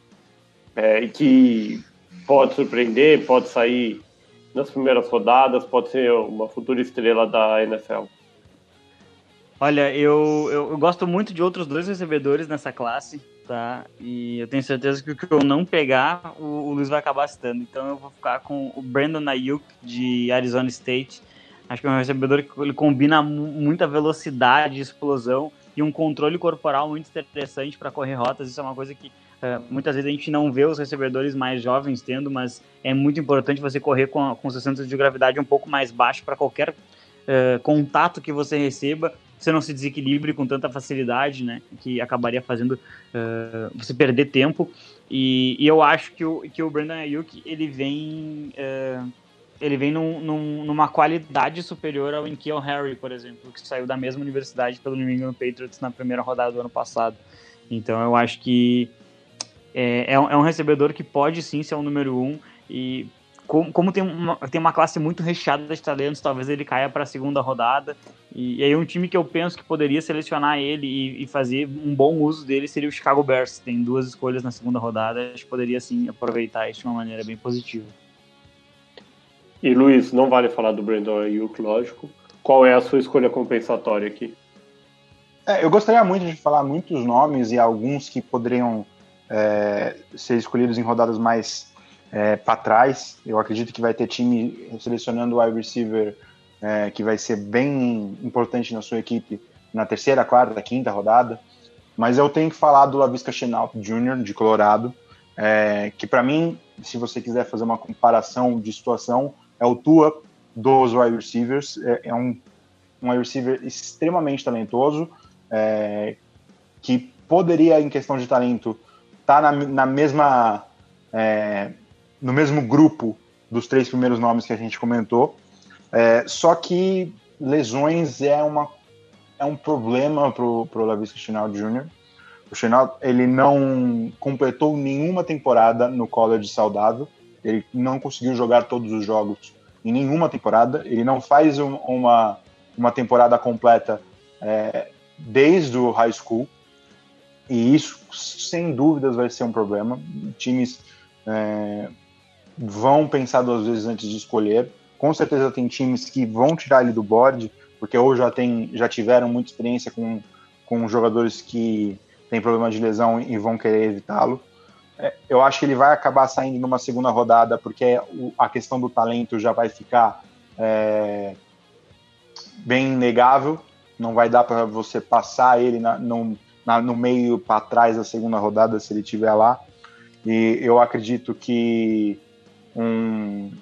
é, e que pode surpreender, pode sair nas primeiras rodadas, pode ser uma futura estrela da NFL. Olha, eu, eu, eu, gosto muito de outros dois recebedores nessa classe, tá? E eu tenho certeza que o que eu não pegar, o, o Luiz vai acabar citando. Então eu vou ficar com o Brandon Ayuk, de Arizona State. Acho que é um recebedor que ele combina muita velocidade, explosão e um controle corporal muito interessante para correr rotas. Isso é uma coisa que uh, muitas vezes a gente não vê os recebedores mais jovens tendo, mas é muito importante você correr com, com seu centro de gravidade um pouco mais baixo para qualquer uh, contato que você receba você não se desequilibre com tanta facilidade, né? Que acabaria fazendo uh, você perder tempo. E, e, eu acho que o, que o Brandon Ayuk, ele vem... Uh, ele vem num, num, numa qualidade superior ao Inkiel Harry, por exemplo, que saiu da mesma universidade pelo New England Patriots na primeira rodada do ano passado. Então eu acho que é, é, um, é um recebedor que pode sim ser o um número um e como, como, tem, uma, tem uma classe muito recheada de talentos, talvez ele caia para a segunda rodada. E, e, aí um time que eu penso que poderia selecionar ele e, e, fazer um bom uso dele seria o Chicago Bears. Tem duas escolhas na segunda rodada, acho que poderia sim aproveitar isso de uma maneira bem positiva. E Luiz, não vale falar do Brandon Ayuk, lógico. Qual é a sua escolha compensatória aqui? É, eu gostaria muito de falar muitos nomes e alguns que poderiam é, ser escolhidos em rodadas mais é, para trás. Eu acredito que vai ter time selecionando o wide receiver é, que vai ser bem importante na sua equipe na terceira, quarta, quinta rodada. Mas eu tenho que falar do Lavisca Chenault Jr., de Colorado, é, que para mim, se você quiser fazer uma comparação de situação, é o Tua dos wide receivers. É, é um, um wide receiver extremamente talentoso, é, que poderia, em questão de talento, estar tá na, na, mesma. É, no mesmo grupo dos três primeiros nomes que a gente comentou. É, só que lesões é, uma, é um problema para o Lavisca Chinal Jr. O Chinal ele não completou nenhuma temporada no college saudável. Ele não conseguiu jogar todos os jogos em nenhuma temporada. Ele não faz um, uma, uma temporada completa é, desde o high school. E isso, sem dúvidas, vai ser um problema. Times é, vão pensar duas vezes antes de escolher. Com certeza tem times que vão tirar ele do board, porque ou já, tem, já tiveram muita experiência com, com jogadores que têm problema de lesão e vão querer evitá-lo. É, eu acho que ele vai acabar saindo numa segunda rodada, porque a questão do talento já vai ficar é, bem inegável. Não vai dar para você passar ele na, no, na, no meio para trás da segunda rodada se ele estiver lá. E eu acredito que um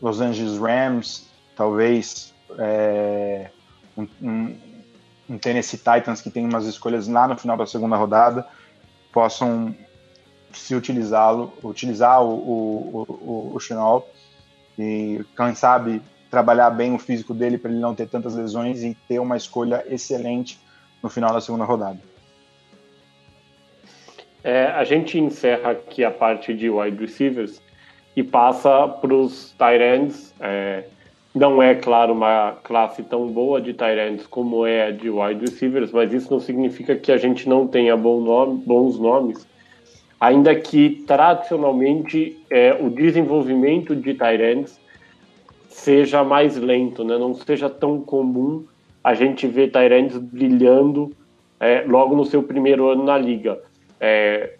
Los Angeles Rams, talvez é, um, um, um Tennessee Titans que tem umas escolhas lá no final da segunda rodada, possam se utilizá-lo, utilizar o, o, o, o Chenol e, quem sabe, trabalhar bem o físico dele para ele não ter tantas lesões e ter uma escolha excelente no final da segunda rodada. É, a gente encerra aqui a parte de wide receivers e passa para os ends. É, não é, claro, uma classe tão boa de ends como é a de wide receivers, mas isso não significa que a gente não tenha bom nome, bons nomes, ainda que tradicionalmente é, o desenvolvimento de ends seja mais lento, né? não seja tão comum a gente ver ends brilhando é, logo no seu primeiro ano na liga. É,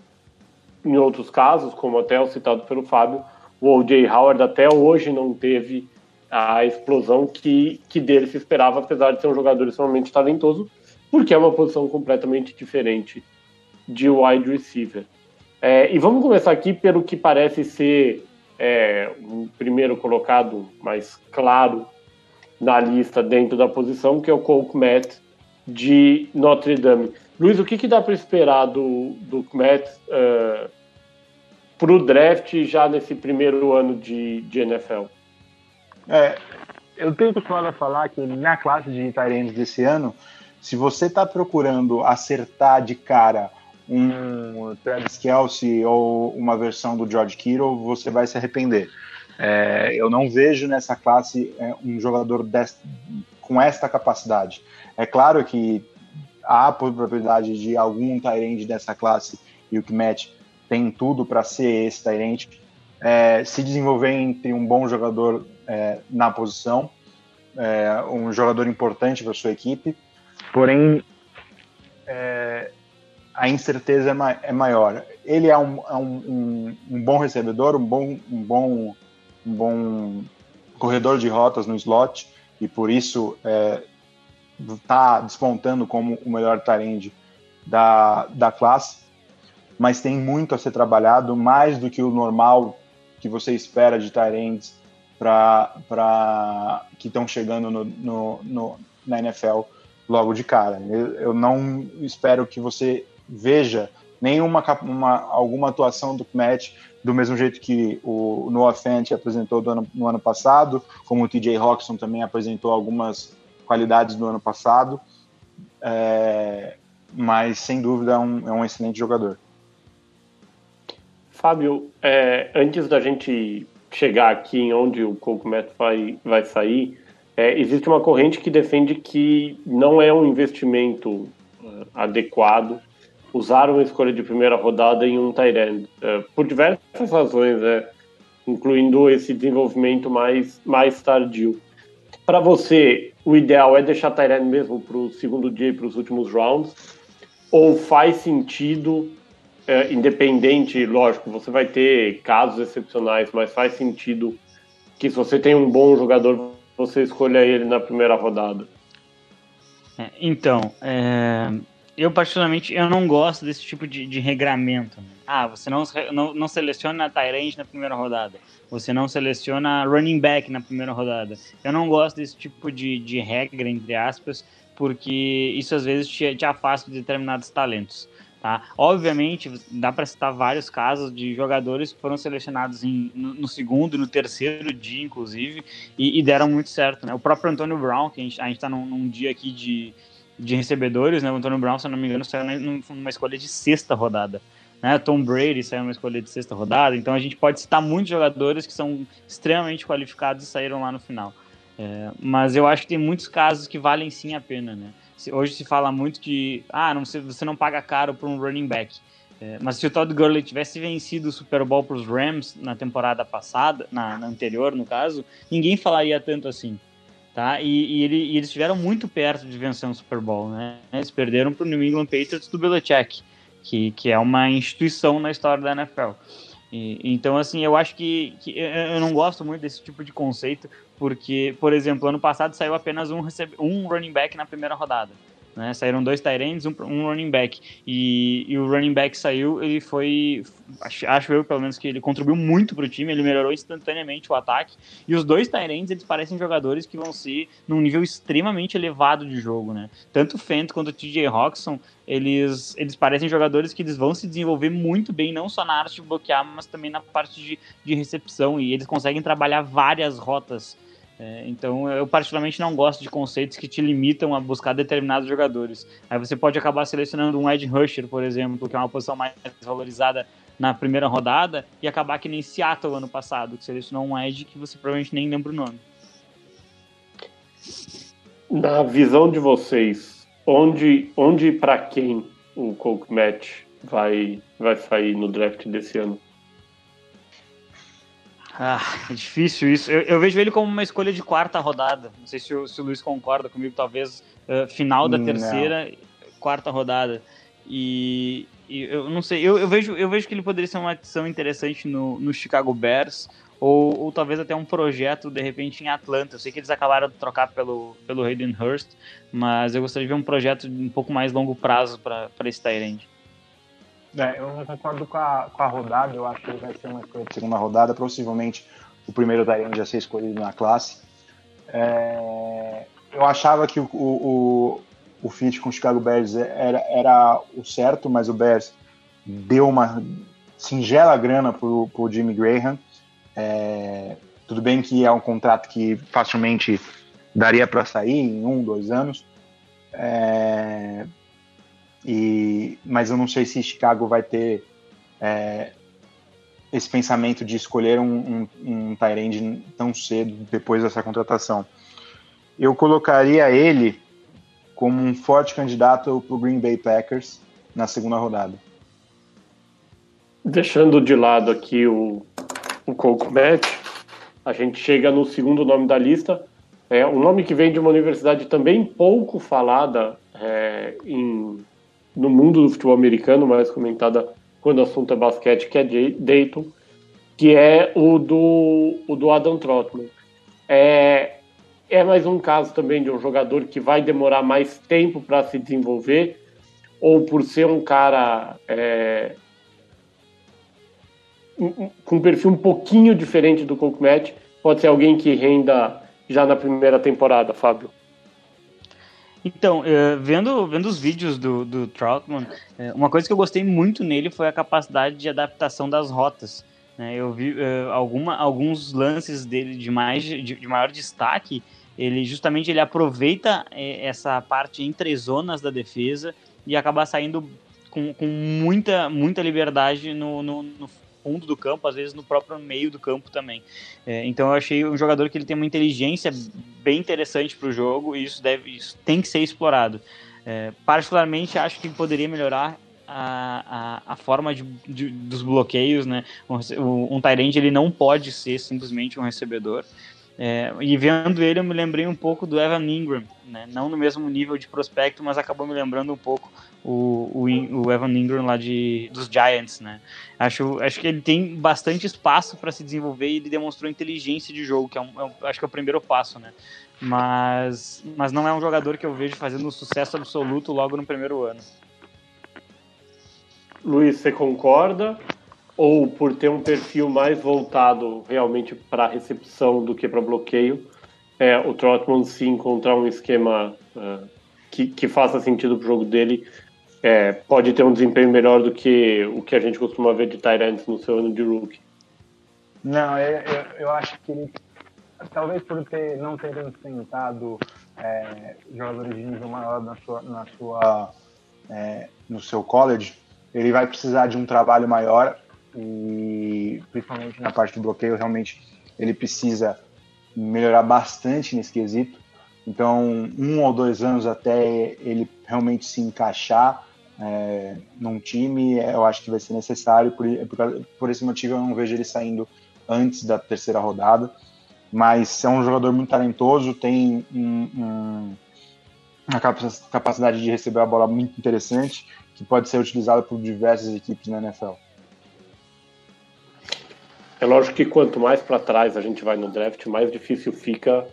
em outros casos, como até o citado pelo Fábio, o O.J. Howard até hoje não teve a explosão que, que dele se esperava, apesar de ser um jogador extremamente talentoso, porque é uma posição completamente diferente de wide receiver. É, e vamos começar aqui pelo que parece ser é, um primeiro colocado mais claro na lista dentro da posição, que é o Cole Kmet de Notre Dame. Luiz, o que, que dá para esperar do, do Kmet uh, é, para o draft já nesse primeiro ano de, de NFL? É, eu tenho costumado falar que na classe de Tyrants desse ano, se você está procurando acertar de cara um Travis Kelsey ou uma versão do George Kittle, você vai se arrepender. É, eu não vejo nessa classe é, um jogador desse, com esta capacidade. É claro que há a probabilidade de algum Tyrande dessa classe e o Kmet tem tudo para ser esse Tyrande, é, se desenvolver entre um bom jogador é, na posição, é, um jogador importante para sua equipe, porém a incerteza é, ma é, maior. Ele é, um, é um, um, bom recebedor, um bom, um bom, um bom corredor de rotas no slot e por isso está despontando como o melhor tarende da, da classe, mas tem muito a ser trabalhado, mais do que o normal que você espera de Tyrands para que estão chegando no, no, no, na NFL logo de cara. Eu, eu, não espero que você veja nenhuma uma, alguma atuação do Matt do mesmo jeito que o Noah Fant apresentou ano, no ano passado, como o TJ Roxon também apresentou algumas qualidades do ano passado, é, mas sem dúvida é um, é um excelente jogador. Fábio, é, antes da gente chegar aqui em onde o Cocomet vai, vai sair, é, existe uma corrente que defende que não é um investimento uh, adequado usar uma escolha de primeira rodada em um tight uh, por diversas razões, é, incluindo esse desenvolvimento mais, mais tardio. Para você, o ideal é deixar tight mesmo para o segundo dia e para os últimos rounds? Ou faz sentido é, independente, lógico, você vai ter casos excepcionais, mas faz sentido que se você tem um bom jogador, você escolha ele na primeira rodada. É, então, é, eu particularmente eu não gosto desse tipo de, de regramento. Ah, você não, não, não seleciona Tyrande na primeira rodada. Você não seleciona running back na primeira rodada. Eu não gosto desse tipo de, de regra, entre aspas, porque isso às vezes te, te afasta de determinados talentos. Tá? Obviamente, dá para citar vários casos de jogadores que foram selecionados em, no, no, segundo, no terceiro dia, inclusive, e, e, deram muito certo. Né? O próprio Antônio Brown, que a gente está num, num, dia aqui de, de recebedores, né? o Antônio Brown, se eu não me engano, saiu numa escolha de sexta rodada. Né? Tom Brady saiu numa escolha de sexta rodada, então a gente pode citar muitos jogadores que são extremamente qualificados e saíram lá no final. É, mas eu acho que tem muitos casos que valem sim a pena, né? Hoje se fala muito de, ah, não, você não paga caro por um running back. É, mas se o Todd Gurley tivesse vencido o Super Bowl para os Rams na temporada passada, na, na, anterior, no caso, ninguém falaria tanto assim. Tá? E, e, ele, e eles estiveram muito perto de vencer um Super Bowl. Né? Eles perderam para o New England Patriots do Belichick, que, que é uma instituição na história da NFL. E, então, assim, eu acho que, que, eu não gosto muito desse tipo de conceito, porque, por exemplo, ano passado saiu apenas um, um running back na primeira rodada. Né? Saíram dois tight ends, um, um running back. E, e, o running back saiu, ele foi. Acho, acho eu, pelo menos, que ele contribuiu muito para o time, ele melhorou instantaneamente o ataque. E os dois tight ends, eles parecem jogadores que vão ser num nível extremamente elevado de jogo. Né? Tanto o Fent quanto o TJ Roxon, eles, eles parecem jogadores que eles vão se desenvolver muito bem, não só na arte de bloquear, mas também na parte de, de recepção. E eles conseguem trabalhar várias rotas é, então, eu particularmente não gosto de conceitos que te limitam a buscar determinados jogadores. Aí você pode acabar selecionando um edge rusher, por exemplo, que é uma posição mais valorizada na primeira rodada, e acabar que nem Seattle ano passado, que selecionou um edge que você provavelmente nem lembra o nome. Na visão de vocês, onde, onde para quem o Coke Match vai, vai sair no draft desse ano? Ah, é difícil isso. Eu, eu, vejo ele como uma escolha de quarta rodada. Não sei se o, se o Luiz concorda comigo, talvez uh, final da terceira, não. quarta rodada. E, e, eu não sei, eu, eu, vejo, eu vejo que ele poderia ser uma adição interessante no, no Chicago Bears. Ou, ou, talvez até um projeto de repente em Atlanta. Eu sei que eles acabaram de trocar pelo, pelo Hayden Hurst, mas eu gostaria de ver um projeto de um pouco mais longo prazo para esse Tyrande. É, eu não concordo com a, com a rodada, eu acho que ele vai ser uma escolha de segunda rodada, possivelmente o primeiro Tyrande já ser escolhido na classe. É, eu achava que o, o, o fit com o Chicago Bears era, era o certo, mas o Bears deu uma singela grana pro, pro Jimmy Graham. É, tudo bem que é um contrato que facilmente daria para sair em um, dois anos. É, e, mas eu não sei se Chicago vai ter é, esse pensamento de escolher um, um, um Tyrande tão cedo depois dessa contratação. Eu colocaria ele como um forte candidato para o Green Bay Packers na segunda rodada. Deixando de lado aqui o, o Coke Match, a gente chega no segundo nome da lista. É um nome que vem de uma universidade também pouco falada é, em no mundo do futebol americano, mais comentada quando o assunto é basquete, que é Dayton, que é o do, o do Adam Trotman. É, é mais um caso também de um jogador que vai demorar mais tempo para se desenvolver, ou por ser um cara é, com um perfil um pouquinho diferente do Cook Match, pode ser alguém que renda já na primeira temporada, Fábio. Então, uh, vendo, vendo os vídeos do, do Troutman, uh, uma coisa que eu gostei muito nele foi a capacidade de adaptação das rotas. Né? Eu vi uh, alguma, alguns lances dele de, mais, de, de, maior destaque, ele justamente ele aproveita essa parte entre zonas da defesa e acaba saindo com, com muita, muita liberdade no, no fundo do campo, às vezes no próprio meio do campo também. É, então eu achei um jogador que ele tem uma inteligência bem interessante para o jogo e isso deve, isso tem que ser explorado. É, particularmente acho que poderia melhorar a, a, a forma de, de, dos bloqueios, né? Um, um Tyrande ele não pode ser simplesmente um recebedor. É, e vendo ele, eu me lembrei um pouco do Evan Ingram, né? não no mesmo nível de prospecto, mas acabou me lembrando um pouco o, o, o Evan Ingram lá de, dos Giants. Né? Acho, acho que ele tem bastante espaço para se desenvolver e ele demonstrou inteligência de jogo, que é, um, é um, acho que é o primeiro passo. Né? Mas, mas não é um jogador que eu vejo fazendo um sucesso absoluto logo no primeiro ano. Luiz, você concorda? ou por ter um perfil mais voltado realmente para recepção do que para bloqueio, é, o Trotman se encontrar um esquema uh, que, que faça sentido para o jogo dele, é, pode ter um desempenho melhor do que o que a gente costuma ver de Tyrants no seu ano de rookie. Não, eu, eu, eu acho que ele, talvez por ter, não ter enfrentado é, jogadores de nível maior na sua, na sua, é, no seu college, ele vai precisar de um trabalho maior e principalmente na parte do bloqueio, realmente ele precisa melhorar bastante nesse quesito. Então, um ou dois anos até ele realmente se encaixar é, num time, eu acho que vai ser necessário. Por, por, por, esse motivo, eu não vejo ele saindo antes da terceira rodada. Mas é um jogador muito talentoso, tem um, um, uma capacidade de receber a bola muito interessante, que pode ser utilizada por diversas equipes na NFL. É lógico que quanto mais para trás a gente vai no draft, mais difícil fica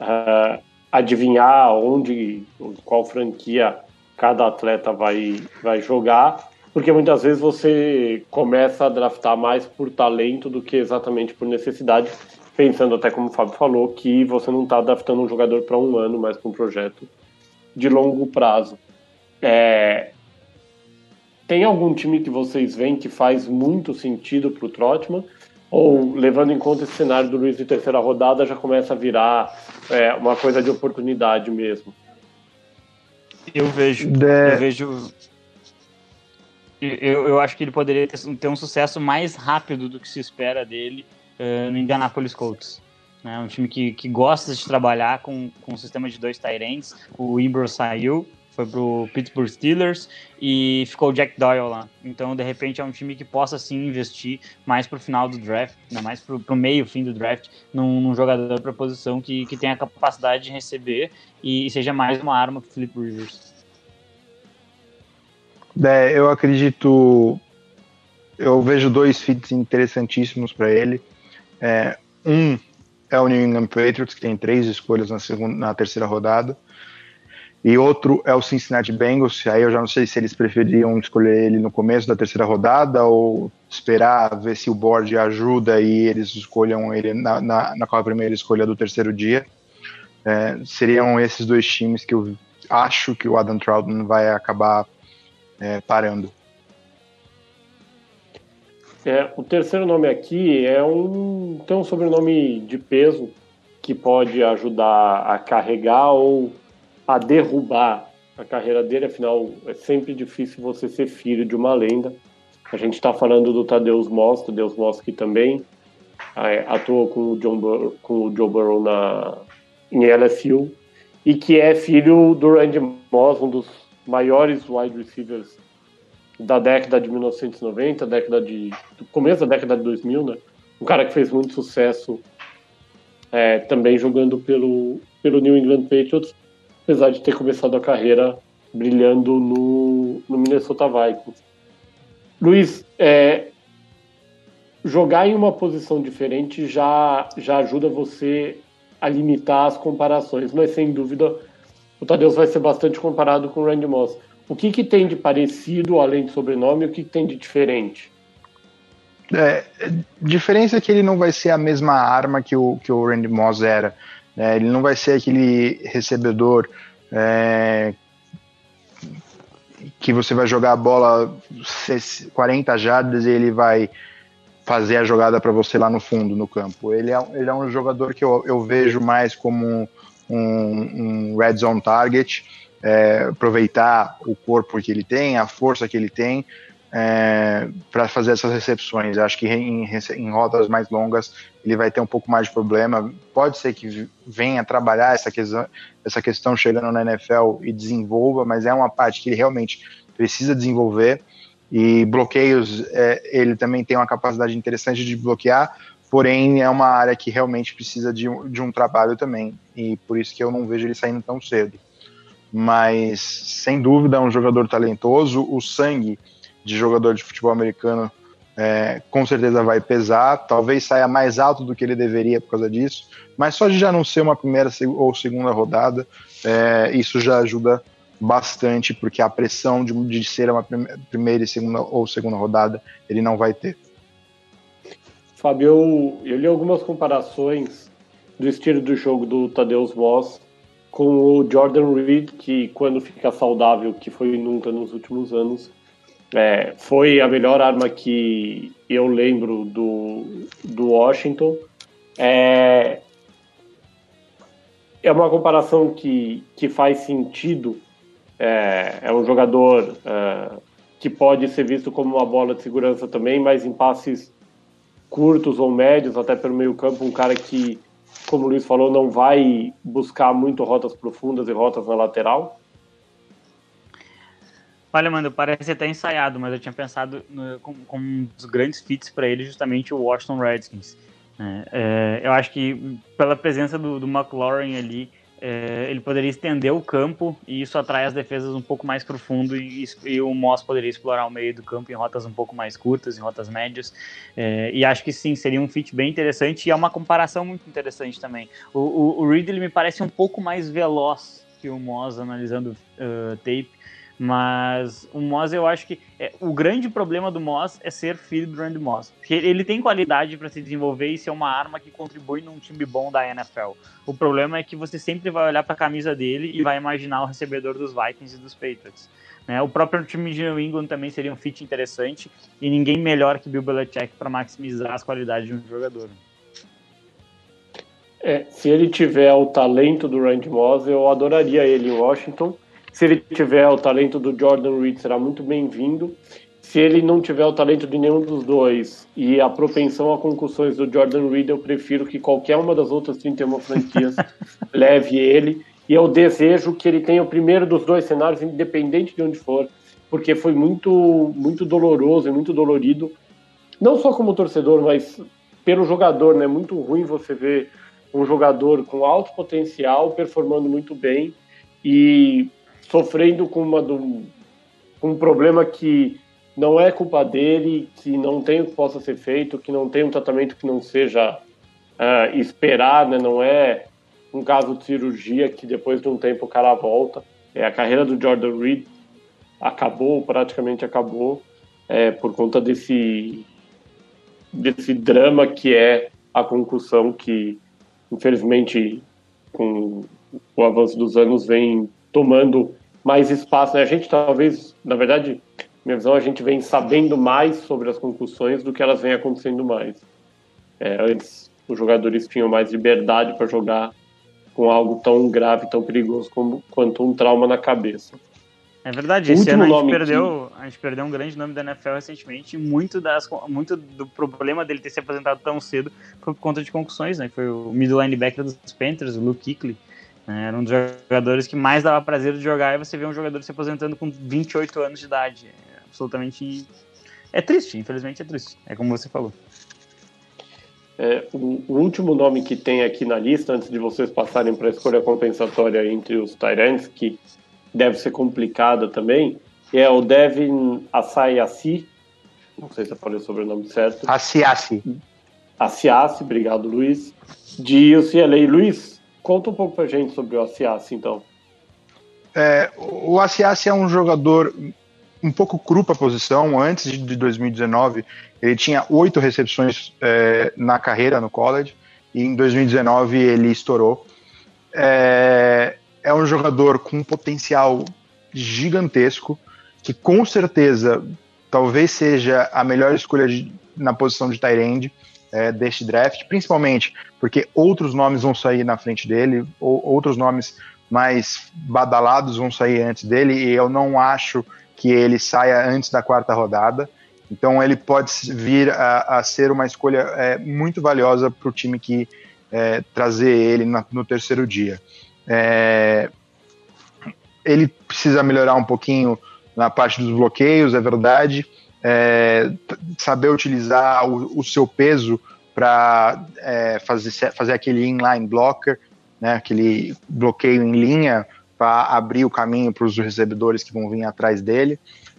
uh, adivinhar onde, qual franquia cada atleta vai, vai jogar, porque muitas vezes você começa a draftar mais por talento do que exatamente por necessidade, pensando até como o Fábio falou, que você não está draftando um jogador para um ano, mas para um projeto de longo prazo. É... Tem algum time que vocês veem que faz muito sentido para o Trotman? Ou, levando em conta esse cenário do Luiz de terceira rodada, já começa a virar é, uma coisa de oportunidade mesmo? Eu vejo. De... Eu vejo. Eu, eu acho que ele poderia ter, um sucesso mais rápido do que se espera dele uh, no Indianapolis Colts. É um time que, que gosta de trabalhar com, com um sistema de dois Tyrants. O Imbro saiu, foi pro Pittsburgh Steelers e ficou o Jack Doyle lá. Então, de repente, é um time que possa sim investir mais pro final do draft, né, mais pro, pro meio, fim do draft, num, num jogador para posição que, que tenha a capacidade de receber e, e seja mais uma arma pro Philip Rivers. É, eu acredito. Eu vejo dois fits interessantíssimos para ele. É, um é o New England Patriots, que tem três escolhas na, segunda, na terceira rodada e outro é o Cincinnati Bengals. Aí eu já não sei se eles preferiam escolher ele no começo da terceira rodada ou esperar ver se o board ajuda e eles escolham ele na, na, na primeira escolha do terceiro dia. É, seriam esses dois times que eu acho que o Adam Troutman vai acabar é, parando. É, o terceiro nome aqui é um tem um sobrenome de peso que pode ajudar a carregar ou a derrubar a carreira dele, afinal é sempre difícil você ser filho de uma lenda. A gente está falando do Tadeusz Moss, Tadeusz Moss que também é, atuou com o, John Bur com o Joe Burrow na, em LSU e que é filho do Randy Moss, um dos maiores wide receivers da década de 1990, década de do começo da década de 2000, né? Um cara que fez muito sucesso é, também jogando pelo pelo New England Patriots apesar de ter começado a carreira brilhando no, no Minnesota Vikings. Luiz, é, jogar em uma posição diferente já, já ajuda você a limitar as comparações, mas sem dúvida o Tadeusz vai ser bastante comparado com o Randy Moss. O que, que tem de parecido, além de sobrenome, o que, que tem de diferente? É, diferença é que ele não vai ser a mesma arma que o, que o Randy Moss era. É, ele não vai ser aquele recebedor é, que você vai jogar a bola 40 jardas e ele vai fazer a jogada para você lá no fundo, no campo. Ele é, ele é um jogador que eu, eu vejo mais como um, um red zone target, é, aproveitar o corpo que ele tem, a força que ele tem, é, para fazer essas recepções. Acho que em, em, rodas mais longas ele vai ter um pouco mais de problema. Pode ser que venha trabalhar essa questão, essa questão chegando na NFL e desenvolva, mas é uma parte que ele realmente precisa desenvolver. E bloqueios, é, ele também tem uma capacidade interessante de bloquear, porém é uma área que realmente precisa de, de um trabalho também. E por isso que eu não vejo ele saindo tão cedo. Mas, sem dúvida, é um jogador talentoso. O sangue de jogador de futebol americano é, com certeza vai pesar, talvez saia mais alto do que ele deveria por causa disso, mas só de já não ser uma primeira ou segunda rodada, é, isso já ajuda bastante, porque a pressão de, de ser uma primeira e segunda ou segunda rodada ele não vai ter. Fábio, eu, eu li algumas comparações do estilo do jogo do Tadeusz Moss com o Jordan Reed, que quando fica saudável, que foi nunca nos últimos anos, é, foi a melhor arma que eu lembro do, do Washington. É, é uma comparação que, que faz sentido. É, é um jogador é, que pode ser visto como uma bola de segurança também, mas em passes curtos ou médios, até pelo meio campo, um cara que, como o Luiz falou, não vai buscar muito rotas profundas e rotas na lateral. Olha, mano, parece até ensaiado, mas eu tinha pensado no, com, com, um dos grandes fits para ele justamente o Washington Redskins. É, é, eu acho que pela presença do, do McLaurin ali, é, ele poderia estender o campo e isso atrai as defesas um pouco mais para o fundo e, e, o Moss poderia explorar o meio do campo em rotas um pouco mais curtas, em rotas médias. É, e acho que sim, seria um fit bem interessante e é uma comparação muito interessante tambem. O, o, o Reed ele me parece um pouco mais veloz que o Moss analisando uh, tape mas o Moss, eu acho que é, o grande problema do Moss é ser filho do Randy Moss. Porque ele tem qualidade para se desenvolver e ser uma arma que contribui num time bom da NFL. O problema é que você sempre vai olhar para a camisa dele e vai imaginar o recebedor dos Vikings e dos Patriots. Né? O próprio time de New England também seria um fit interessante e ninguém melhor que Bill Belichick para maximizar as qualidades de um jogador. É, se ele tiver o talento do Randy Moss, eu adoraria ele em Washington se ele tiver o talento do Jordan Reed, será muito bem-vindo. Se ele não tiver o talento de nenhum dos dois e a propensão a concussões do Jordan Reed, eu prefiro que qualquer uma das outras 31 franquias leve ele. E eu desejo que ele tenha o primeiro dos dois cenários, independente de onde for, porque foi muito, muito doloroso e muito dolorido, não só como torcedor, mas pelo jogador, né? Muito ruim você ver um jogador com alto potencial performando muito bem e sofrendo com, uma, do, com um problema que não é culpa dele, que não tem o que possa ser feito, que não tem um tratamento que não seja uh, esperar, né? não é um caso de cirurgia que depois de um tempo o cara volta. É, a carreira do Jordan Reed acabou, praticamente acabou, é, por conta desse, desse drama que é a concussão que, infelizmente, com o avanço dos anos, vem tomando mais espaço. Né? A gente talvez, na verdade, minha visão, a gente vem sabendo mais sobre as concussões do que elas vêm acontecendo mais. É, antes, os jogadores tinham mais liberdade para jogar com algo tão grave, tão perigoso como, quanto um trauma na cabeça. É verdade, esse ano a gente, perdeu, que... a gente perdeu um grande nome da NFL recentemente e muito, das, muito do problema dele ter se apresentado tão cedo foi por conta de concussões, né? Foi o middle linebacker dos Panthers, o Luke Kuechly? Era um dos jogadores que mais dava prazer de jogar e você vê um jogador se aposentando com 28 anos de idade. É absolutamente. É triste, infelizmente é triste. É como você falou. É, o, o, último nome que tem aqui na lista, antes de vocês passarem para a escolha compensatória entre os Tyrants, que deve ser complicada também, é o Devin Asayassi. Não sei se eu falei sobre o nome certo. Asiassi. Asiassi, obrigado, Luiz. De UCLA. Luiz, Conta um pouco pra gente sobre o Asiasi, então. É, o Asiasi é um jogador um pouco cru para posição. Antes de 2019, ele tinha oito recepções é, na carreira no college e em 2019 ele estourou. É, é um jogador com um potencial gigantesco que com certeza talvez seja a melhor escolha de, na posição de end é, deste draft, principalmente porque outros nomes vão sair na frente dele, ou outros nomes mais badalados vão sair antes dele, e eu não acho que ele saia antes da quarta rodada. Então ele pode vir a, a ser uma escolha é, muito valiosa para o time que é, trazer ele na, no terceiro dia. É, ele precisa melhorar um pouquinho na parte dos bloqueios, é verdade é, saber utilizar o, o seu peso para é, fazer, fazer aquele inline blocker, né, aquele bloqueio em linha para abrir o caminho para os recebedores que vão vir atrás dele,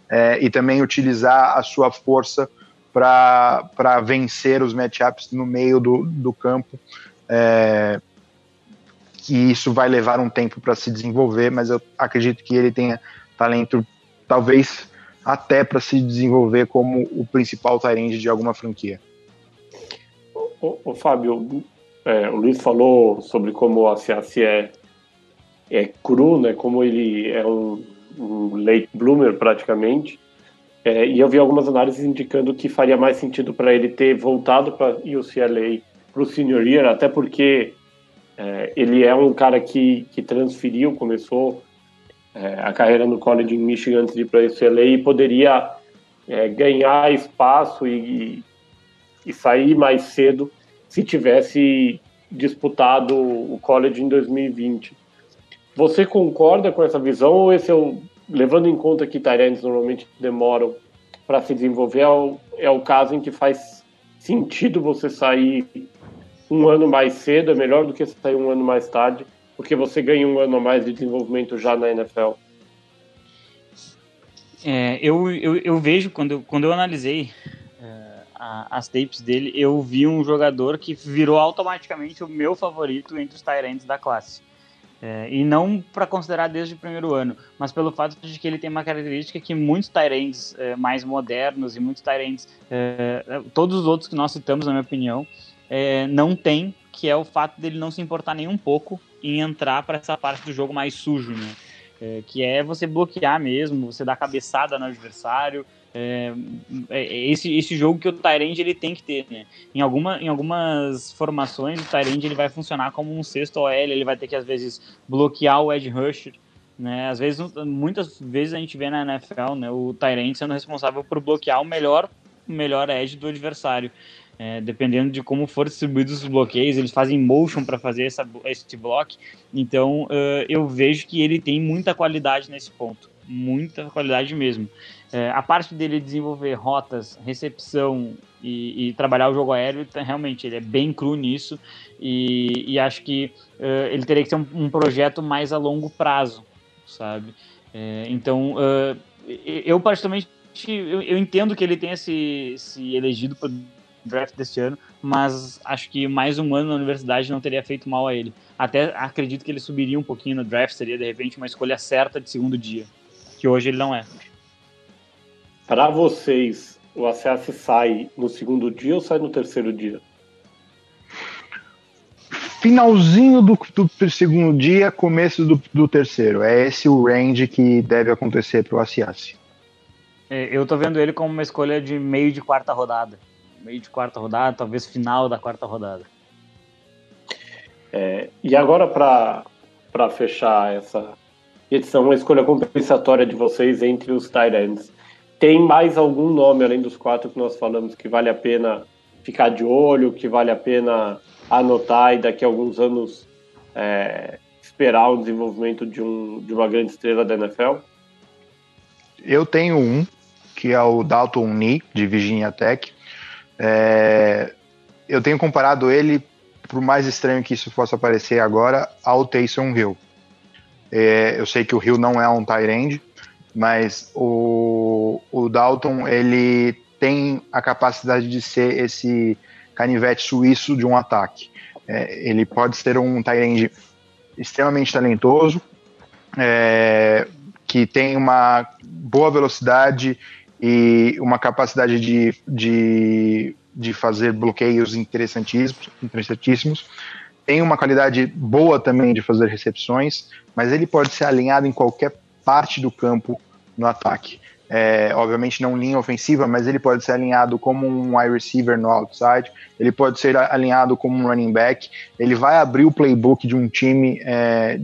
é, e também utilizar a sua força para vencer os matchups no meio do, do campo. É, que isso vai levar um tempo para se desenvolver, mas eu acredito que ele tenha talento, talvez até para se desenvolver como o principal Tyrande de alguma franquia. O, o Fábio, é, o Luiz falou sobre como o ACAC é, é cru, né? Como ele é um, um late bloomer praticamente. É, e eu vi algumas análises indicando que faria mais sentido para ele ter voltado para UCLA para o senior year, até porque é, ele é um cara que, que transferiu, começou é, a carreira no college em Michigan antes de ir para a UCLA e poderia é, ganhar espaço e, e sair mais cedo se tivesse disputado o college em 2020. Você concorda com essa visão ou esse é o, levando em conta que Tyrants normalmente demoram para se desenvolver, é o, é o caso em que faz sentido você sair um ano mais cedo, é melhor do que sair um ano mais tarde, porque você ganha um ano a mais de desenvolvimento já na NFL? É, eu, eu, eu, vejo, quando, quando eu analisei é, a, as tapes dele, eu vi um jogador que virou automaticamente o meu favorito entre os Tyrants da classe. É, e não para considerar desde o primeiro ano, mas pelo fato de que ele tem uma característica que muitos Tyrants é, mais modernos e muitos Tyrants, é, todos os outros que nós citamos, na minha opinião, é, não tem, que é o fato dele não se importar nem um pouco em entrar para essa parte do jogo mais sujo, né? É, que é você bloquear mesmo, você dar cabeçada no adversário. É, é esse, esse jogo que o Tyrande ele tem que ter, né? Em, alguma, em algumas formações, o Tyrande ele vai funcionar como um sexto OL, ele vai ter que às vezes bloquear o edge rusher, né? Às vezes, muitas vezes a gente vê na NFL, né, o Tyrande sendo responsável por bloquear o melhor, melhor edge do adversário. É, dependendo de como for distribuídos os bloqueios, eles fazem motion para fazer essa, esse block. Então uh, eu vejo que ele tem muita qualidade nesse ponto, muita qualidade mesmo. É, a parte dele desenvolver rotas, recepção e, e, trabalhar o jogo aéreo, tá, realmente ele é bem cru nisso e, e acho que uh, ele teria que ser um, um, projeto mais a longo prazo, sabe? É, então uh, eu particularmente eu, eu, entendo que ele tenha se, se elegido draft deste ano, mas acho que mais um ano na universidade não teria feito mal a ele. Até acredito que ele subiria um pouquinho no draft, seria de repente uma escolha certa de segundo dia, que hoje ele não é. Para vocês, o ACS sai no segundo dia ou sai no terceiro dia? Finalzinho do, do segundo dia, começo do, do, terceiro. É esse o range que deve acontecer para o ACS. É, eu tô vendo ele como uma escolha de meio de quarta rodada meio de quarta rodada, talvez final da quarta rodada. É, e agora, para fechar essa edição, uma escolha compensatória de vocês entre os Tyrants. Tem mais algum nome, além dos quatro que nós falamos, que vale a pena ficar de olho, que vale a pena anotar e daqui a alguns anos é, esperar o desenvolvimento de, um, de uma grande estrela da NFL? Eu tenho um, que é o Dalton Nee, de Virginia Tech. É, eu tenho comparado ele, por mais estranho que isso possa parecer agora, ao Taysom Hill. É, eu sei que o Hill não é um tight end, mas o, o Dalton ele tem a capacidade de ser esse canivete suíço de um ataque. É, ele pode ser um tight end extremamente talentoso, é, que tem uma boa velocidade e uma capacidade de, de, de fazer bloqueios interessantíssimos, interessantíssimos. Tem uma qualidade boa também de fazer recepções, mas ele pode ser alinhado em qualquer parte do campo no ataque. É, obviamente não linha ofensiva, mas ele pode ser alinhado como um wide receiver no outside, ele pode ser alinhado como um running back, ele vai abrir o playbook de um time é,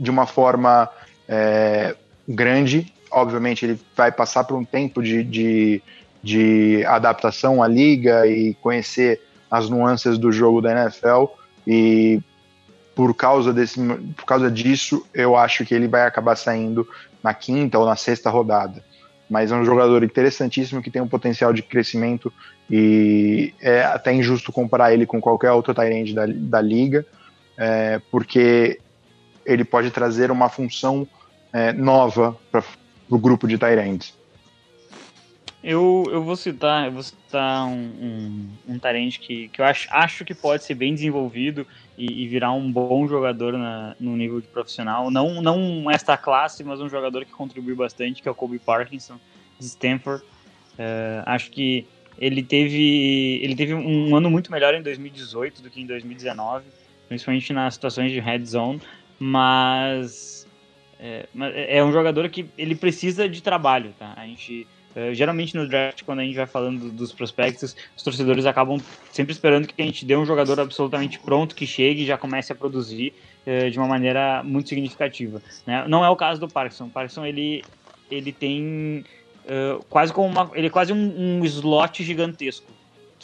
de uma forma é, grande obviamente ele vai passar por um tempo de, de, de adaptação à liga e conhecer as nuances do jogo da NFL e por causa desse por causa disso eu acho que ele vai acabar saindo na quinta ou na sexta rodada. Mas é um jogador interessantíssimo que tem um potencial de crescimento e é até injusto comparar ele com qualquer outro Tyrande da, da liga é, porque ele pode trazer uma função é, nova para pro grupo de Tyrants? Eu, eu vou citar, eu vou citar um, um, um que, que eu acho, acho que pode ser bem desenvolvido e, e virar um bom jogador na, no nível de profissional. Não, não esta classe, mas um jogador que contribui bastante, que é o Kobe Parkinson, de Stanford. Uh, acho que ele teve, ele teve um ano muito melhor em 2018 do que em 2019, principalmente nas situações de red zone, mas é, é, um jogador que ele precisa de trabalho, tá? A gente é, geralmente no draft, quando a gente vai falando dos prospectos, os torcedores acabam sempre esperando que a gente dê um jogador absolutamente pronto, que chegue e já comece a produzir é, de uma maneira muito significativa. Né? Não é o caso do Parkinson. O Parkinson ele, ele tem quase como uma, ele é quase um, um slot gigantesco,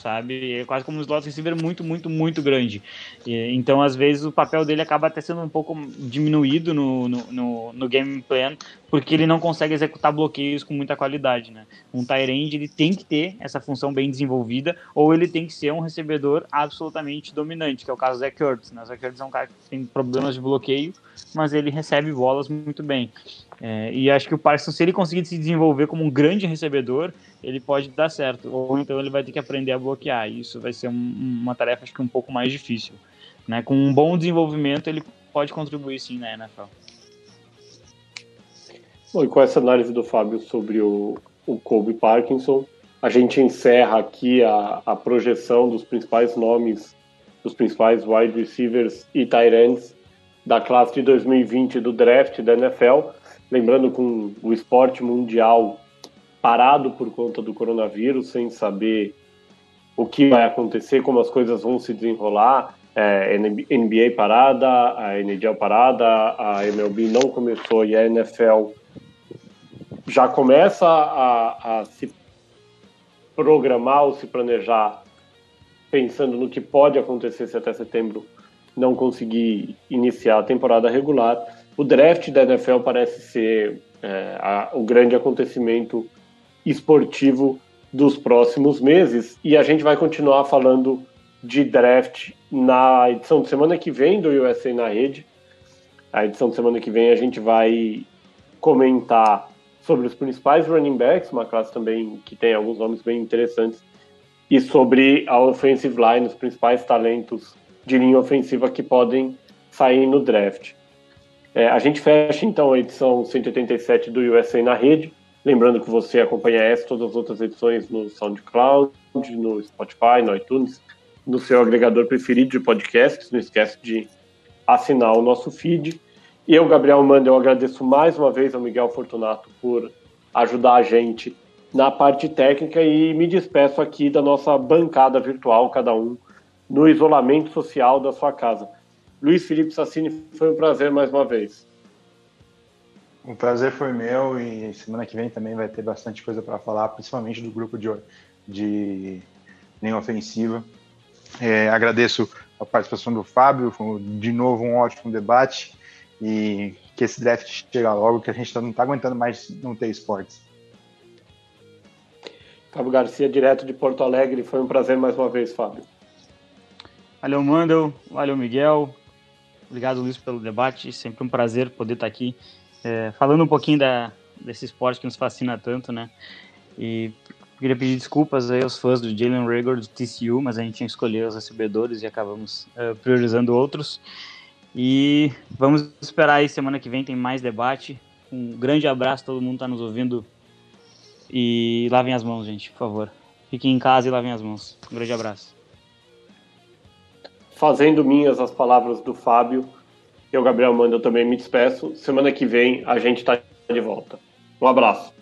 sabe? É quase como um slot receiver muito, muito, muito grande. E, então, às vezes, o papel dele acaba até sendo um pouco diminuído no, no, no, no game plan, porque ele não consegue executar bloqueios com muita qualidade, né? Um Tyrande, ele tem que ter essa função bem desenvolvida, ou ele tem que ser um recebedor absolutamente dominante, que é o caso do Zach Ertz, né? O Zach Ertz é um cara que tem problemas de bloqueio, mas ele recebe bolas muito bem. É, e acho que o Parsons, se ele conseguir se desenvolver como um grande recebedor, ele pode dar certo. Ou então ele vai ter que aprender a bloquear. E isso vai ser um, uma tarefa, acho que um pouco mais difícil. Né? Com um bom desenvolvimento, ele pode contribuir sim na NFL. Bom, e com essa análise do Fábio sobre o, o Kobe Parkinson, a gente encerra aqui a, a projeção dos principais nomes, dos principais wide receivers e tight ends da classe de 2020 do draft da NFL lembrando com o esporte mundial parado por conta do coronavírus, sem saber o que vai acontecer, como as coisas vão se desenrolar. É, NBA parada, a NHL parada, a MLB não começou e a NFL já começa a, a se programar ou se planejar pensando no que pode acontecer se até setembro não conseguir iniciar a temporada regular o draft da NFL parece ser é, a, o grande acontecimento esportivo dos próximos meses e a gente vai continuar falando de draft na edição de semana que vem do USA na rede. A edição de semana que vem a gente vai comentar sobre os principais running backs, uma classe também que tem alguns nomes bem interessantes, e sobre a offensive line, os principais talentos de linha ofensiva que podem sair no draft. É, a gente fecha então a edição 187 do USA na rede. Lembrando que você acompanha essa e todas as outras edições no SoundCloud, no Spotify, no iTunes, no seu agregador preferido de podcasts. Não esquece de assinar o nosso feed. Eu, Gabriel Manda, eu agradeço mais uma vez ao Miguel Fortunato por ajudar a gente na parte técnica e me despeço aqui da nossa bancada virtual, cada um no isolamento social da sua casa. Luiz Felipe Sassini, foi um prazer mais uma vez. O prazer foi meu e semana que vem também vai ter bastante coisa para falar, principalmente do grupo de, de linha ofensiva. É, agradeço a participação do Fábio, foi de novo um ótimo debate e que esse draft chegue logo, que a gente não está aguentando mais não ter esportes. Fábio Garcia, direto de Porto Alegre, foi um prazer mais uma vez, Fábio. Valeu, Mandel, valeu, Miguel, Obrigado, Luiz, pelo debate. Sempre um prazer poder estar aqui é, falando um pouquinho da, desse esporte que nos fascina tanto, né? E queria pedir desculpas aí aos fãs do Jalen Rager do TCU, mas a gente tinha escolhido os recebedores e acabamos uh, priorizando outros. E vamos esperar aí semana que vem tem mais debate. Um grande abraço, todo mundo está nos ouvindo. E lavem as mãos, gente, por favor. Fiquem em casa e lavem as mãos. Um grande abraço fazendo minhas as palavras do Fábio, eu, Gabriel Manda, também me despeço. Semana que vem a gente está de volta. Um abraço.